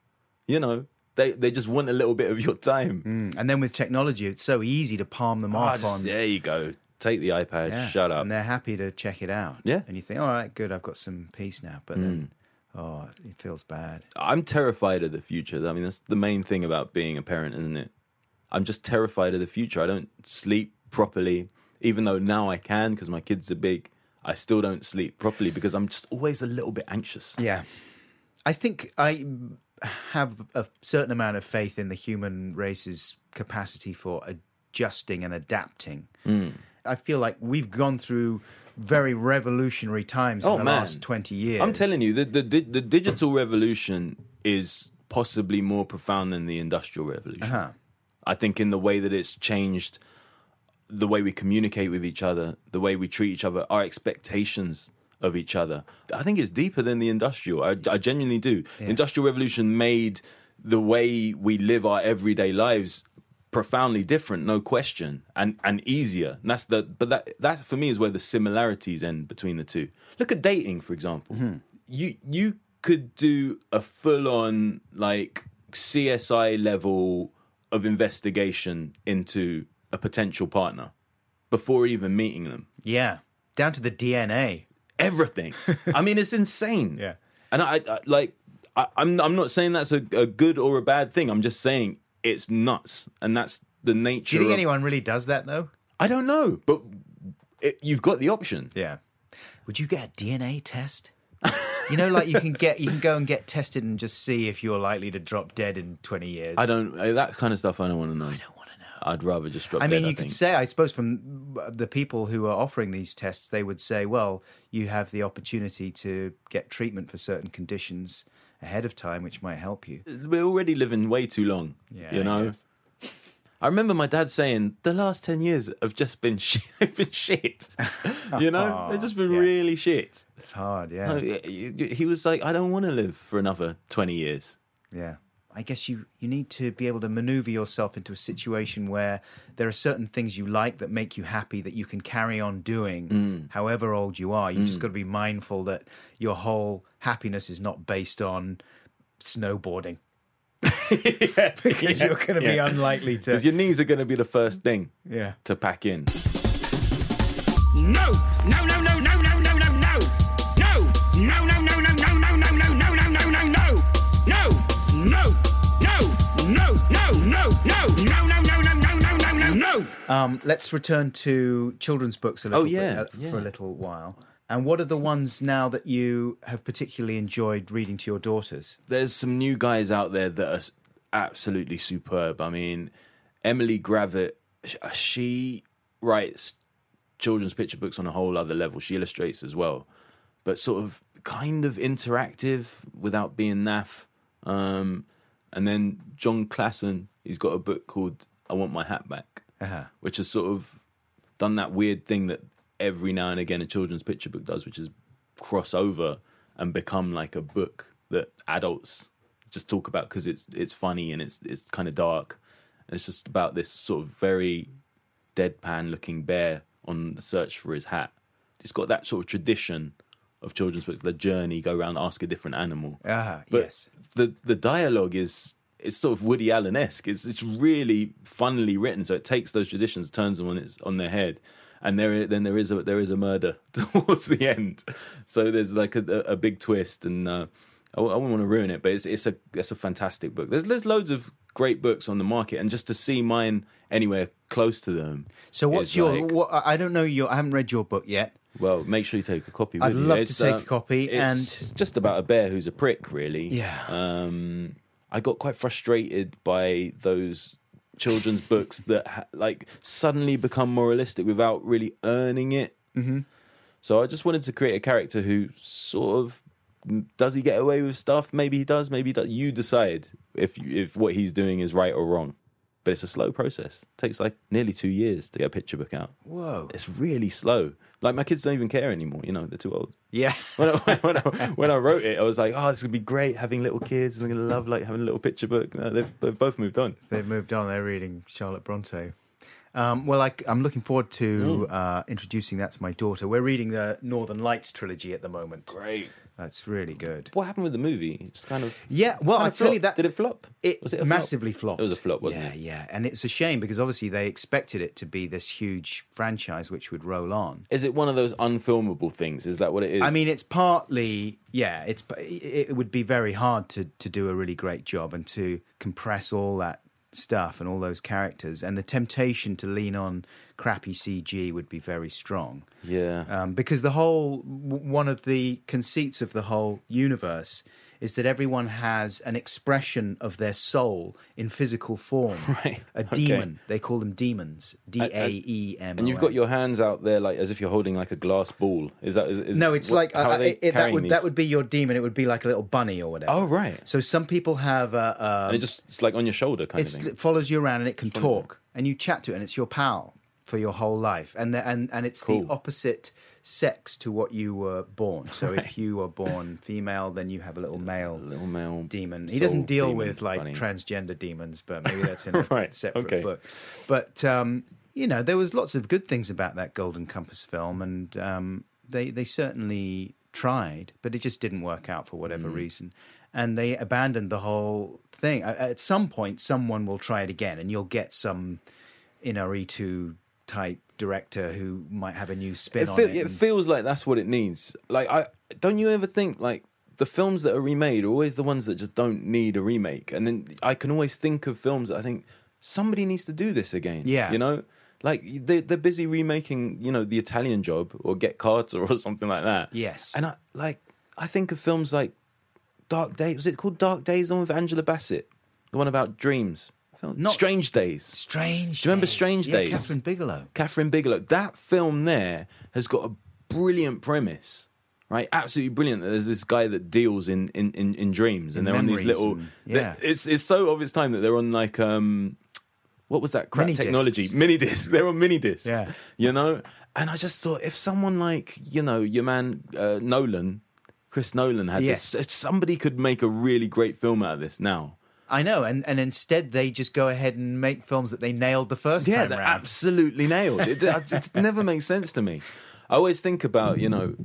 you know they they just want a little bit of your time. and then with technology, it's so easy to palm them Ah, off just- on. there you go. Take the iPad. Yeah, Shut up. And they're happy to check it out. Yeah. Mm. and you think, all right, good, I've got some peace now. But then, oh, it feels bad. I'm terrified of the future. I mean, that's the main thing about being a parent, isn't it? I'm just terrified of the future. I don't sleep properly, even though now I can because my kids are big. I still don't sleep properly because I'm just always a little bit anxious. Yeah. I think I have a certain amount of faith in the human race's capacity for adjusting and adapting. Hmm. I feel like we've gone through very revolutionary times Oh, in the man. last 20 years. I'm telling you, the, the the the digital revolution is possibly more profound than the industrial revolution. Uh-huh. I think in the way that it's changed the way we communicate with each other, the way we treat each other, our expectations of each other. I think it's deeper than the industrial. I, I genuinely do. Industrial revolution made the way we live our everyday lives profoundly different, no question, and and easier. And that's the but that that for me is where the similarities end between the two. Look at dating, for example. Hmm. You you could do a full on like CSI level of investigation into a potential partner before even meeting them. Yeah. Down to the DNA. Everything. I mean, it's insane. *laughs* Yeah. And I, I like, I, I'm I'm not saying that's a, a good or a bad thing. I'm just saying it's nuts, and that's the nature. Do you think of, anyone really does that, though? I don't know, but it, you've got the option. Yeah. Would you get a DNA test? *laughs* you know, like you can get, you can go and get tested and just see if you're likely to drop dead in 20 years. I don't. uh, That kind of stuff. I don't want to know. I'd rather just drop. I mean, dead, you could think. say, I suppose, from the people who are offering these tests, they would say, well, you have the opportunity to get treatment for certain conditions ahead of time, which might help you. we're already living way too long. Yeah, you know. guess. I remember my dad saying the last ten years have just been *laughs* shit. they've been shit. *laughs* you know, *laughs* they've just been Yeah. really shit. It's hard, yeah. He he was like, I don't want to live for another twenty years. Yeah. I guess you, you need to be able to maneuver yourself into a situation where there are certain things you like that make you happy that you can carry on doing mm. however old you are. You've just mm. got to be mindful that your whole happiness is not based on snowboarding. *laughs* because *laughs* you're going to be unlikely to. Because your knees are going to be the first thing yeah. to pack in. No, no, no, Um, let's return to children's books a little Oh, yeah, bit, uh, yeah. for a little while. And what are the ones now that you have particularly enjoyed reading to your daughters? There's some new guys out there that are absolutely superb. I mean, Emily Gravett, she writes children's picture books on a whole other level. She illustrates as well, but sort of kind of interactive without being naff. Um, and then Jon Klassen, he's got a book called I Want My Hat Back, Uh-huh. which has sort of done that weird thing that every now and again a children's picture book does, which is cross over and become like a book that adults just talk about because it's it's funny and it's it's kind of dark. And it's just about this sort of very deadpan looking bear on the search for his hat. It's got that sort of tradition of children's books, the journey, go around, ask a different animal. Ah, yes. the the dialogue is it's sort of Woody Allen esque. It's it's really funnily written, so it takes those traditions, turns them on its on their head. and there then there is a there is a murder *laughs* towards the end. So there's like a, a big twist, and uh, I, I wouldn't want to ruin it, but it's it's a it's a fantastic book. There's there's loads of great books on the market, and just to see mine anywhere close to them. So what's your? like- What, I don't know your. I haven't read your book yet. well, make sure you take a copy. I'd you. love to It's, take uh, a copy, It's just about a bear who's a prick, really. Yeah. Um, I got quite frustrated by those children's books that ha- like suddenly become moralistic without really earning it. Mm-hmm. So I just wanted to create a character who sort of does he get away with stuff? Maybe he does. Maybe he does. You decide if you, if what he's doing is right or wrong. But it's a slow process. It takes like nearly two years to get a picture book out. Whoa. It's really slow. Like my kids don't even care anymore. You know, they're too old. Yeah. *laughs* When I, when, I, when I wrote it, I was like, "Oh, this is gonna be great having little kids. and They're gonna love like having a little picture book." No, they've, they've both moved on. They've moved on. They're reading Charlotte Bronte. Um, well, I, am looking forward to uh, introducing that to my daughter. We're reading the Northern Lights trilogy at the moment. Great. That's really good. What happened with the movie? Just kind of. Yeah, well, kind I tell you that Did it flop? It, was it massively flop? flopped. It was a flop, wasn't yeah, it? Yeah, yeah. and it's a shame because obviously they expected it to be this huge franchise which would roll on. Is it one of those unfilmable things? Is that what it is? I mean, it's partly yeah. It's it it would be very hard to to do a really great job and to compress all that stuff and all those characters, and the temptation to lean on crappy CG would be very strong. yeah. um, because the whole w- one of the conceits of the whole universe is that everyone has an expression of their soul in physical form. *laughs* Right, A okay. daemon. They call them daemons. D A E M. and you've got your hands out there like as if you're holding like a glass ball. Is that? Is, is no. It's what- like uh, it, it- that would these? that would be your daemon. It would be like a little bunny or whatever. Oh right. So some people have a. Um, and it just it's like on your shoulder kind of thing. it follows you around and it can talk and you chat to it and it's your pal for your whole life and the, and and it's Cool. the opposite sex to what you were born so if you were *laughs* born female then you have a little male Little male daemon he doesn't deal daemon with like bunny. transgender daemons but maybe that's in a *laughs* Right, separate okay. book but um you know there was lots of good things about that golden compass film and um they they certainly tried but it just didn't work out for whatever Mm. reason and they abandoned the whole thing at some point someone will try it again and you'll get some Iñárritu type director who might have a new spin it, on feel, it it and- feels like that's what it needs. Like, I don't you ever think like the films that are remade are always the ones that just don't need a remake, and then I can always think of films that I think somebody needs to do this again. Yeah. you know. Like they they're busy remaking, you know, the Italian Job or Get Carter or *laughs* something like that. Yes. and I like I think of films like Dark Days. Was it called Dark Days? The one with Angela Bassett, the one about dreams. Film- Not- Strange Days. Strange Do you remember Days. Strange yeah, Days? Kathryn Bigelow Kathryn Bigelow. That film there has got a brilliant premise, right? Absolutely brilliant. There's this guy that deals in in, in, in dreams, and In they're on these little. and- yeah. it's it's so of its time that they're on like um, what was that crap Mini technology? discs. Mini discs. *laughs* They're on mini discs. Yeah. you know. And I just thought if someone like you know your man uh, Nolan. Chris Nolan had this. Somebody could make a really great film out of this now. I know, and, and instead they just go ahead and make films that they nailed the first Yeah, time they're absolutely nailed. It, it, it never makes sense to me. I always think about you know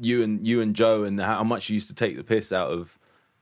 you and you and Joe and how much you used to take the piss out of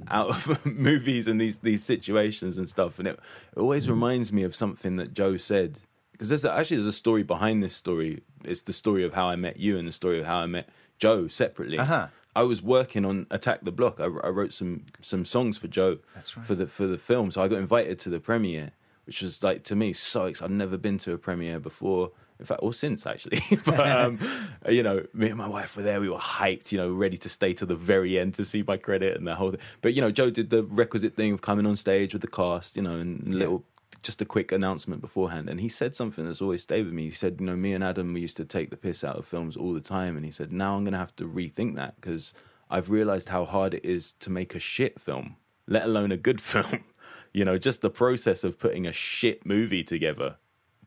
out of *laughs* movies and these these situations and stuff, and it, it always reminds me of something that Joe said because there's actually there's a story behind this story. It's the story of how I met you and the story of how I met Joe separately. Uh-huh. I was working on Attack the Block. I, I wrote some some songs for Joe That's right. for the for the film, so I got invited to the premiere, which was like to me so exciting. I'd never been to a premiere before, in fact, or since actually. *laughs* but um, *laughs* you know, me and my wife were there. We were hyped, you know, ready to stay to the very end to see my credit and the whole thing. But you know, Joe did the requisite thing of coming on stage with the cast, you know, and little. Just a quick announcement beforehand, and he said something that's always stayed with me. He said, "You know, me and Adam, we used to take the piss out of films all the time," and he said, "Now I'm going to have to rethink that because I've realized how hard it is to make a shit film, let alone a good *laughs* film. You know, just the process of putting a shit movie together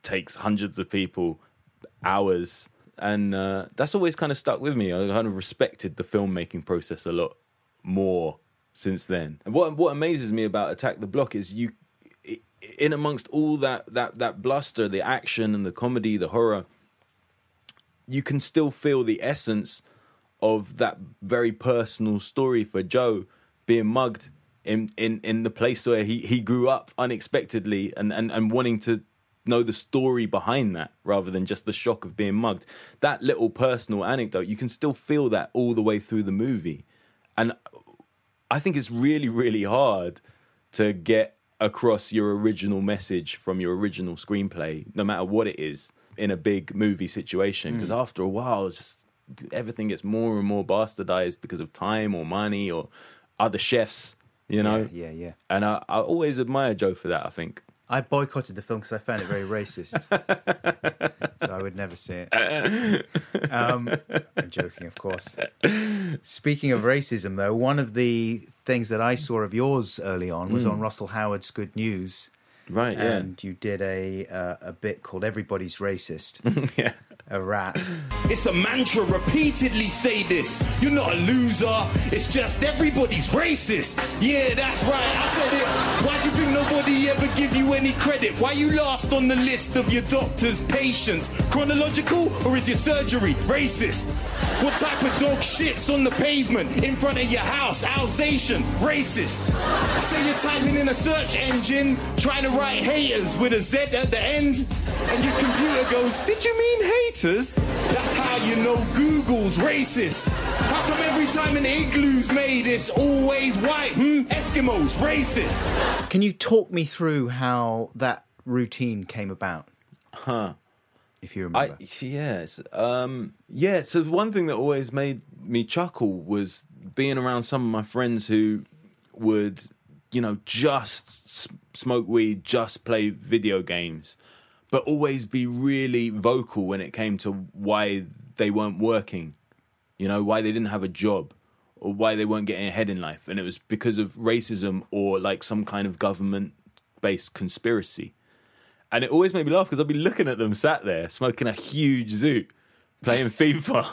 takes hundreds of people hours. And uh, that's always kind of stuck with me. I kind of respected the filmmaking process a lot more since then. And what what amazes me about Attack the Block is you, in amongst all that that that bluster, the action and the comedy, the horror, you can still feel the essence of that very personal story for Joe being mugged in, in, in the place where he, he grew up unexpectedly and, and, and wanting to know the story behind that rather than just the shock of being mugged. That little personal anecdote, you can still feel that all the way through the movie. And I think it's really, really hard to get across your original message from your original screenplay, no matter what it is, in a big movie situation. Hmm. Because after a while, just everything gets more and more bastardized because of time or money or other chefs, you know? yeah, yeah. And I, I always admire Joe for that, I think. I boycotted the film because I found it very racist. *laughs* so I would never see it. Um, I'm joking, of course. Speaking of racism, though, one of the things that I saw of yours early on was on Russell Howard's Good News. Right, yeah. And you did a uh, a bit called "Everybody's Racist," *laughs* yeah. a rap. It's a mantra, repeatedly say this. You're not a loser, it's just everybody's racist. Yeah, that's right, I said it. Why do you think nobody ever give you any credit? Why you last on the list of your doctor's patients? Chronological or is your surgery racist? What type of dog shits on the pavement in front of your house? Alsatian, racist. Say you're typing in a search engine, trying to write haters with a Z at the end, and your computer goes, Did you mean haters? That's how you know Google's racist. How come every time an igloo's made, it's always white? Hmm? Eskimos, racist. Can you talk me through how that routine came about? Huh. If you I remember. yes, um, yeah. So one thing that always made me chuckle was being around some of my friends who would, you know, just smoke weed, just play video games, but always be really vocal when it came to why they weren't working, you know, why they didn't have a job. Or why they weren't getting ahead in life, and it was because of racism or like some kind of government-based conspiracy. And it always made me laugh because I'd be looking at them sat there smoking a huge zoot, playing FIFA.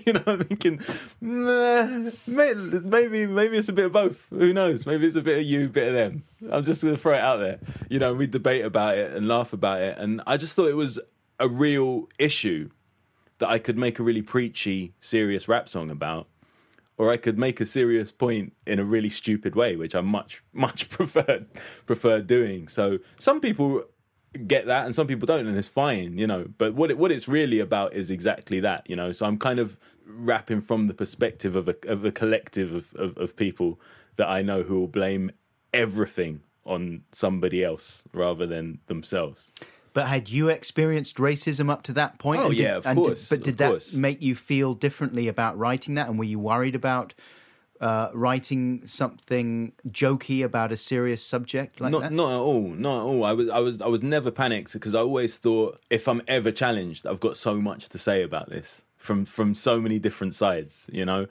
*laughs* you know, I'm thinking, nah, maybe maybe it's a bit of both. Who knows? Maybe it's a bit of you, a bit of them. I'm just gonna throw it out there. You know, we debate about it and laugh about it, and I just thought it was a real issue that I could make a really preachy, serious rap song about. Or I could make a serious point in a really stupid way, which I much, *laughs* much preferred prefer doing. So some people get that and some people don't and it's fine you know but what it what it's really about is exactly that you know so i'm kind of rapping from the perspective of a of a collective of of, of people that i know who will blame everything on somebody else rather than themselves But had you experienced racism up to that point? Oh, And did- yeah, of and did- course, but did that course. make you feel differently about writing that? And were you worried about uh, writing something jokey about a serious subject like not that? not at all not at all i was i was i was never panicked because i always thought if i'm ever challenged i've got so much to say about this from from so many different sides you know?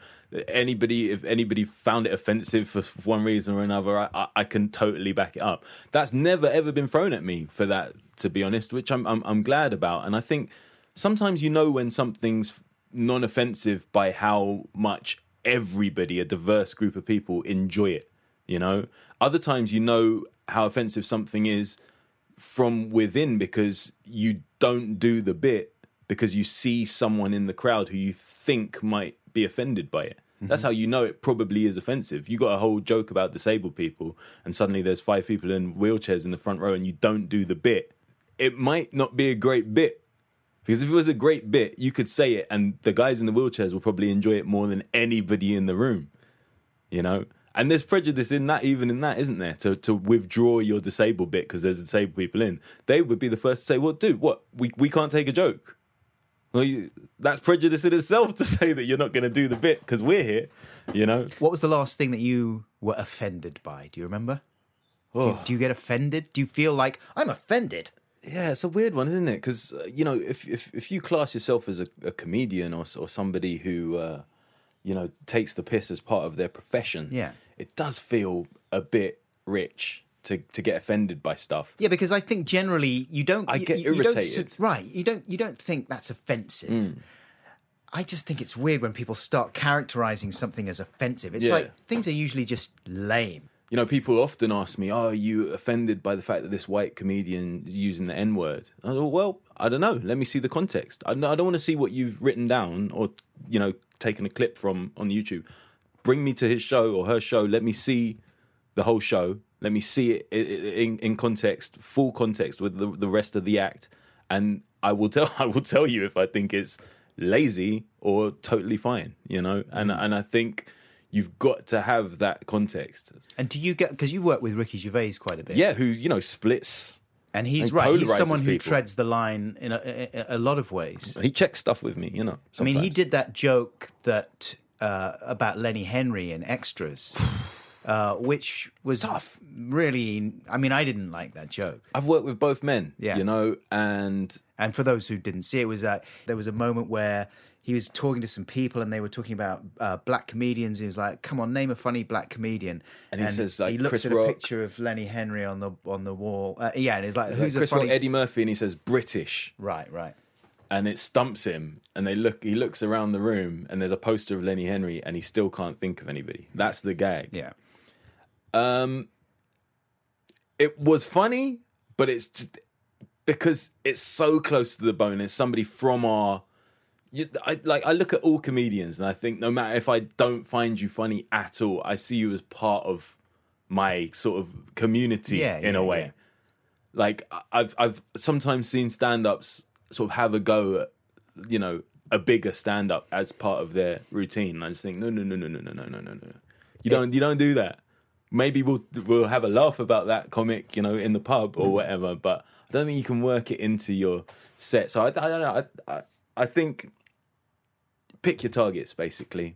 Anybody if anybody found it offensive for one reason or another I, I, I can totally back it up. That's never ever been thrown at me for that to be honest which i'm i'm, I'm glad about. And i think sometimes you know when something's non-offensive by how much everybody a diverse group of people enjoy it you know? Other times you know how offensive something is from within because you don't do the bit because you see someone in the crowd who you think might be offended by it that's mm-hmm. how you know it probably is offensive you got a whole joke about disabled people and suddenly there's five people in wheelchairs in the front row and you don't do the bit it might not be a great bit because if it was a great bit, you could say it, and the guys in the wheelchairs will probably enjoy it more than anybody in the room. You know, and there's prejudice in that, even in that, isn't there? To to withdraw your disabled bit because there's disabled people in, they would be the first to say, "Well, dude, what? We we can't take a joke." Well, you, that's prejudice in itself to *laughs* say that you're not going to do the bit because we're here. You know, What was the last thing that you were offended by? Do you remember? Do, you, do you get offended? Do you feel like I'm offended? Yeah, it's a weird one, isn't it? Because uh, you know, if if if you class yourself as a, a comedian or or somebody who uh, you know takes the piss as part of their profession, Yeah. it does feel a bit rich to to get offended by stuff. Yeah, because I think generally you don't. I you- get you, you don't irritated. right? You don't. You don't think that's offensive. Hmm. I just think it's weird when people start characterizing something as offensive. It's Yeah. like things are usually just lame. You know, people often ask me, "Oh, are you offended by the fact that this white comedian is using the N word?" I go, "Well, I don't know. Let me see the context. I, I don't want to see what you've written down or you know taken a clip from on YouTube. Bring me to his show or her show. Let me see the whole show, Let me see it in, in context, full context with the, the rest of the act, and I will tell *laughs* I will tell you if I think it's lazy or totally fine. You know, and Mm. and I think you've got to have that context. And do you get because you work with Ricky Gervais quite a bit? Yeah, who you know splits. and he's and right. He's someone who people. treads the line in a, a, a lot of ways. He checks stuff with me. You know. I mean, he did that joke that uh, about Lenny Henry in Extras, *sighs* *laughs* uh, which was Tough. really. I mean, I didn't like that joke. I've worked with both men. Yeah. You know, and And for those who didn't see it, was uh, there was a moment where he was talking to some people and they were talking about uh, black comedians. He was like, "Come on, name a funny black comedian." And he says, like, he looks Chris at Rock. a picture of Lenny Henry on the on the wall. Uh, yeah, and he's like, "Who's Chris a funny?" Rock, Eddie Murphy, and he says British. Right, right. and it stumps him and they look he looks around the room and there's a poster of Lenny Henry and he still can't think of anybody. That's the gag. Yeah. Um it was funny, but it's just because it's so close to the bone. It's somebody from our you, I like I look at all comedians and I think no matter if I don't find you funny at all, I see you as part of my sort of community Yeah, in yeah, a way. yeah. Like I've I've sometimes seen stand-ups sort of have a go at you know a bigger stand-up as part of their routine. And I just think no no no no no no no no no no. You don't you don't do that. Maybe we'll we'll have a laugh about that comic, you know, in the pub Mm. or whatever. But I don't think you can work it into your set. So I, I don't know. I, I I think pick your targets basically,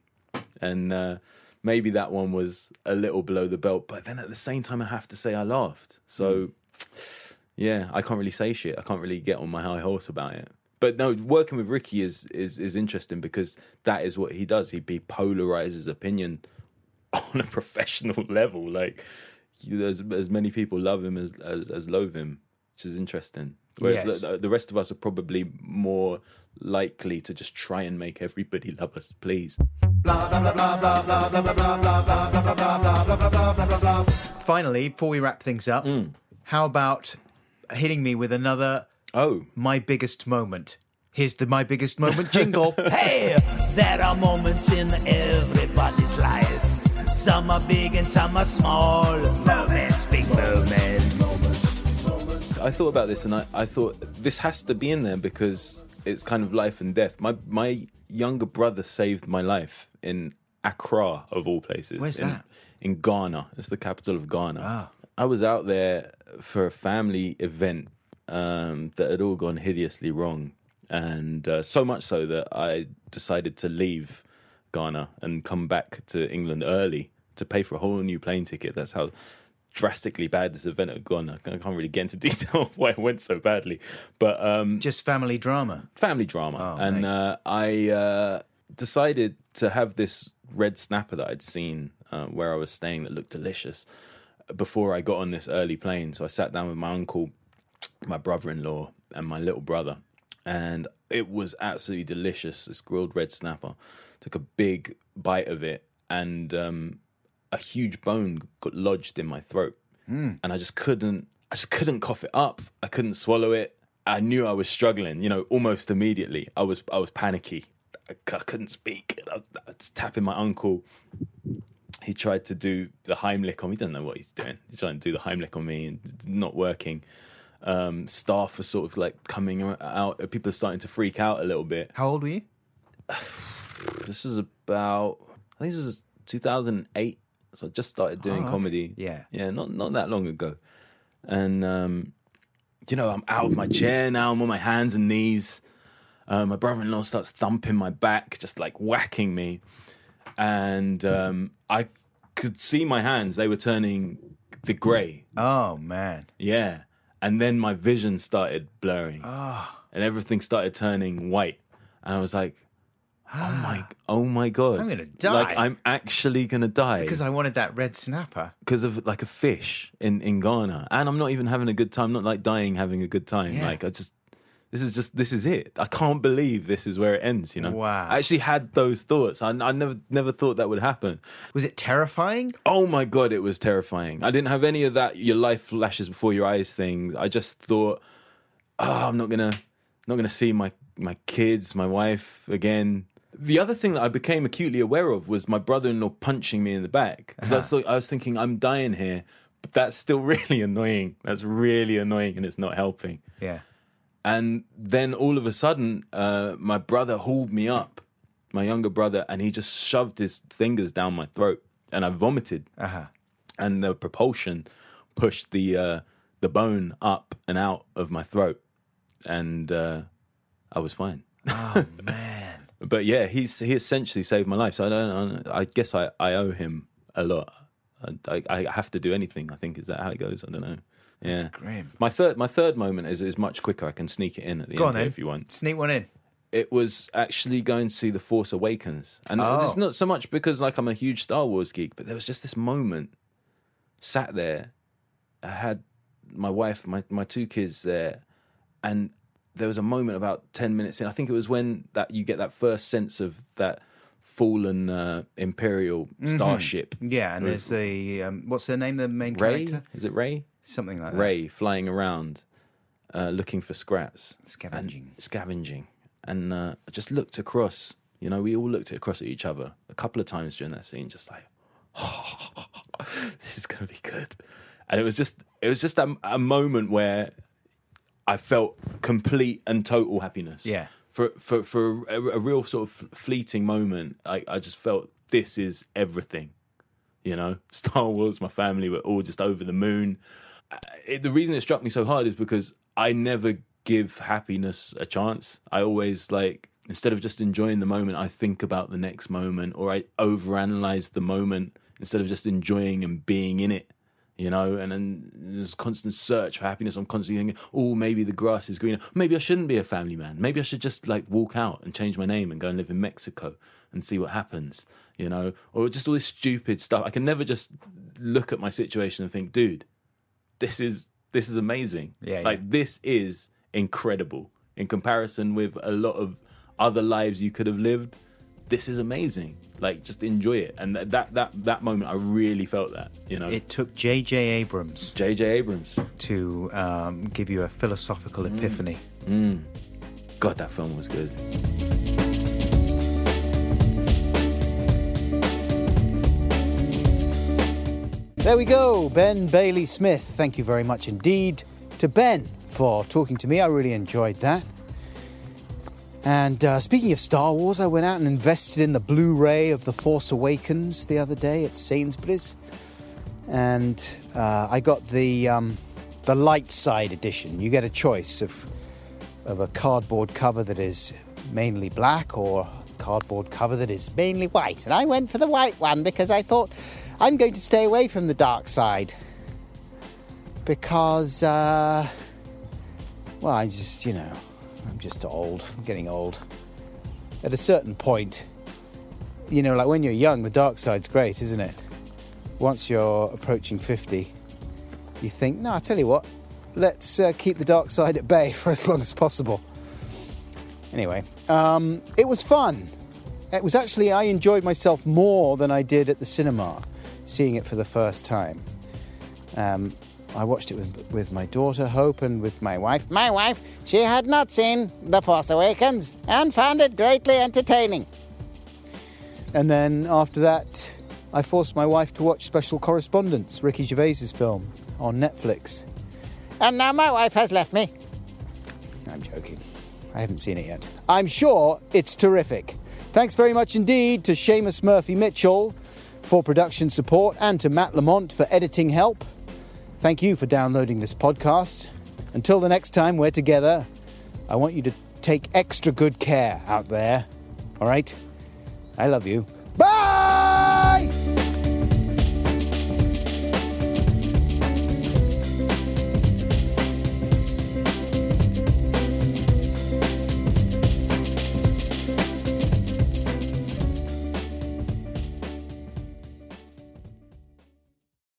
and uh, maybe that one was a little below the belt. But then at the same time, I have to say I laughed. So yeah, I can't really say shit. I can't really get on my high horse about it. But no, working with Ricky is is is interesting because that is what he does. He, he polarizes opinion on a *laughs* professional level. Like as as many people love him as as, as loathe him, which is interesting. Whereas Yes. the, the rest of us are probably more likely to just try and make everybody love us, please. Finally, before we wrap things up, Mm. how about hitting me with another Oh, my biggest moment? Here's the my biggest moment jingle. *laughs* Hey, there are moments in everybody's life. Some are big and some are small. Moments, big moments. I thought about this and I, I thought this has to be in there because it's kind of life and death. My my younger brother saved my life in Accra of all places. Where's in, that? In Ghana. It's the capital of Ghana. I was out there for a family event um, that had all gone hideously wrong. And uh, so much so that I decided to leave Ghana and come back to England early to pay for a whole new plane ticket. That's how drastically bad this event had gone. I can't really get into *laughs* detail of why it went so badly, but um, Just family drama. family drama. Oh, and uh, I uh, decided to have this red snapper that I'd seen uh, where I was staying that looked delicious before I got on this early plane. So I sat down with my uncle, my brother-in-law, and my little brother, and it was absolutely delicious. This grilled red snapper. Took a big bite of it, and um, a huge bone got lodged in my throat, and I just couldn't. I just couldn't cough it up. I couldn't swallow it. I knew I was struggling. You know, almost immediately. I was I was panicky. I couldn't speak. I was, I was tapping my uncle. He tried to do the Heimlich on me. He doesn't know what he's doing. He's trying to do the Heimlich on me and not working. Um, staff are sort of like coming out. People are starting to freak out a little bit. How old were you? *sighs* *sighs* *sighs* This is about I think this was 2008. So I just started doing Oh, okay. comedy. Yeah. yeah, not not that long ago. And um, you know, I'm out of my chair now. I'm on my hands and knees. Uh, my brother-in-law starts thumping my back, just like whacking me, and um, I could see my hands. They were turning the grey. Oh man. Yeah. And then my vision started blurring. And everything started turning white. And I was like, oh ah. my, oh my God. I'm gonna die. Like, I'm actually going to die Because I wanted that red snapper. because of like a fish in, in Ghana. And I'm not even having a good time, not like dying, having a good time. Yeah. Like, I just, this is just, this is it. I can't believe this is where it ends, you know? Wow. I actually had those thoughts. I, I never, never thought that would happen. Was it terrifying? Oh my god, it was terrifying. I didn't have any of that your life flashes before your eyes things. I just thought, oh, I'm not gonna not gonna see my my kids, my wife again. The other thing that I became acutely aware of was my brother-in-law punching me in the back because I was th- I was thinking I'm dying here, but that's still *laughs* really annoying. That's really annoying, and it's not helping. Yeah. And then all of a sudden, uh, my brother hauled me up, my younger brother, and he just shoved his fingers down my throat, and I vomited. Uh huh. And the propulsion pushed the uh, the bone up and out of my throat, and uh, I was fine. Oh *laughs* man. But yeah, he's he essentially saved my life. So I don't. I guess I, I owe him a lot. I, I, I have to do anything. I think is that how it goes. I don't know. Yeah, grim. My third my third moment is is much quicker. I can sneak it in at the Go end on if you want. Sneak one in. It was actually going to see the Force Awakens, and Oh. it's not so much because like I'm a huge Star Wars geek, but there was just this moment. Sat there, I had my wife, my my two kids there, and there was a moment about 10 minutes in i think it was when that you get that first sense of that fallen uh, imperial starship. Yeah, and there's the um, what's her name? The main Rey character, is it Rey something like that. Rey flying around uh, looking for scraps. Scavenging. and scavenging. And uh, i just looked across you know we all looked across at each other a couple of times during that scene just like *laughs* this is gonna be good. And it was just it was just a, a moment where i felt complete and total happiness. Yeah. for for for a, a real sort of fleeting moment i i just felt this is everything you know? *laughs* Star wars my family were all just over the moon. Uh, it, the reason it struck me so hard is because i never give happiness a chance. I always like instead of just enjoying the moment i think about the next moment or i overanalyze the moment instead of just enjoying and being in it you know and then there's constant search for happiness. I'm constantly thinking oh maybe the grass is greener. Maybe i shouldn't be a family man. Maybe i should just like walk out and change my name and go and live in mexico and see what happens you know? Or just all this stupid stuff. I can never just look at my situation and think dude this is this is amazing. Yeah, yeah. like this is incredible. In comparison with a lot of other lives you could have lived this is amazing like just enjoy it and that that that moment i really felt that you know It took J.J. Abrams jj abrams to um, give you a philosophical epiphany. god that film was good There we go, Ben Bailey Smith. Thank you very much indeed to Ben for talking to me. I really enjoyed that. And uh, speaking of Star Wars, I went out and invested in the Blu ray of The Force Awakens the other day at Sainsbury's. And uh, I got the, um, the light side edition. You get a choice of, of a cardboard cover that is mainly black or cardboard cover that is mainly white. And I went for the white one because I thought I'm going to stay away from the dark side. Because, uh, well, I just, you know, I'm just old. I'm getting old. At a certain point, you know, like when you're young, the dark side's great, isn't it? Once you're approaching 50, you think, no, I'll tell you what, let's uh, keep the dark side at bay *laughs* for as long as possible. Anyway, um, it was fun. It was actually, I enjoyed myself more than I did at the cinema, seeing it for the first time. Um, I watched it with, with my daughter Hope and with my wife. My wife, she had not seen The Force Awakens and found it greatly entertaining. And then after that, I forced my wife to watch Special Correspondents, Ricky Gervais's film, on Netflix. And now my wife has left me. I'm joking. I haven't seen it yet. I'm sure it's terrific. Thanks very much indeed to Seamus Murphy Mitchell for production support and to Matt Lamont for editing help. Thank you for downloading this podcast. Until the next time we're together, I want you to take extra good care out there. All right? I love you. Bye!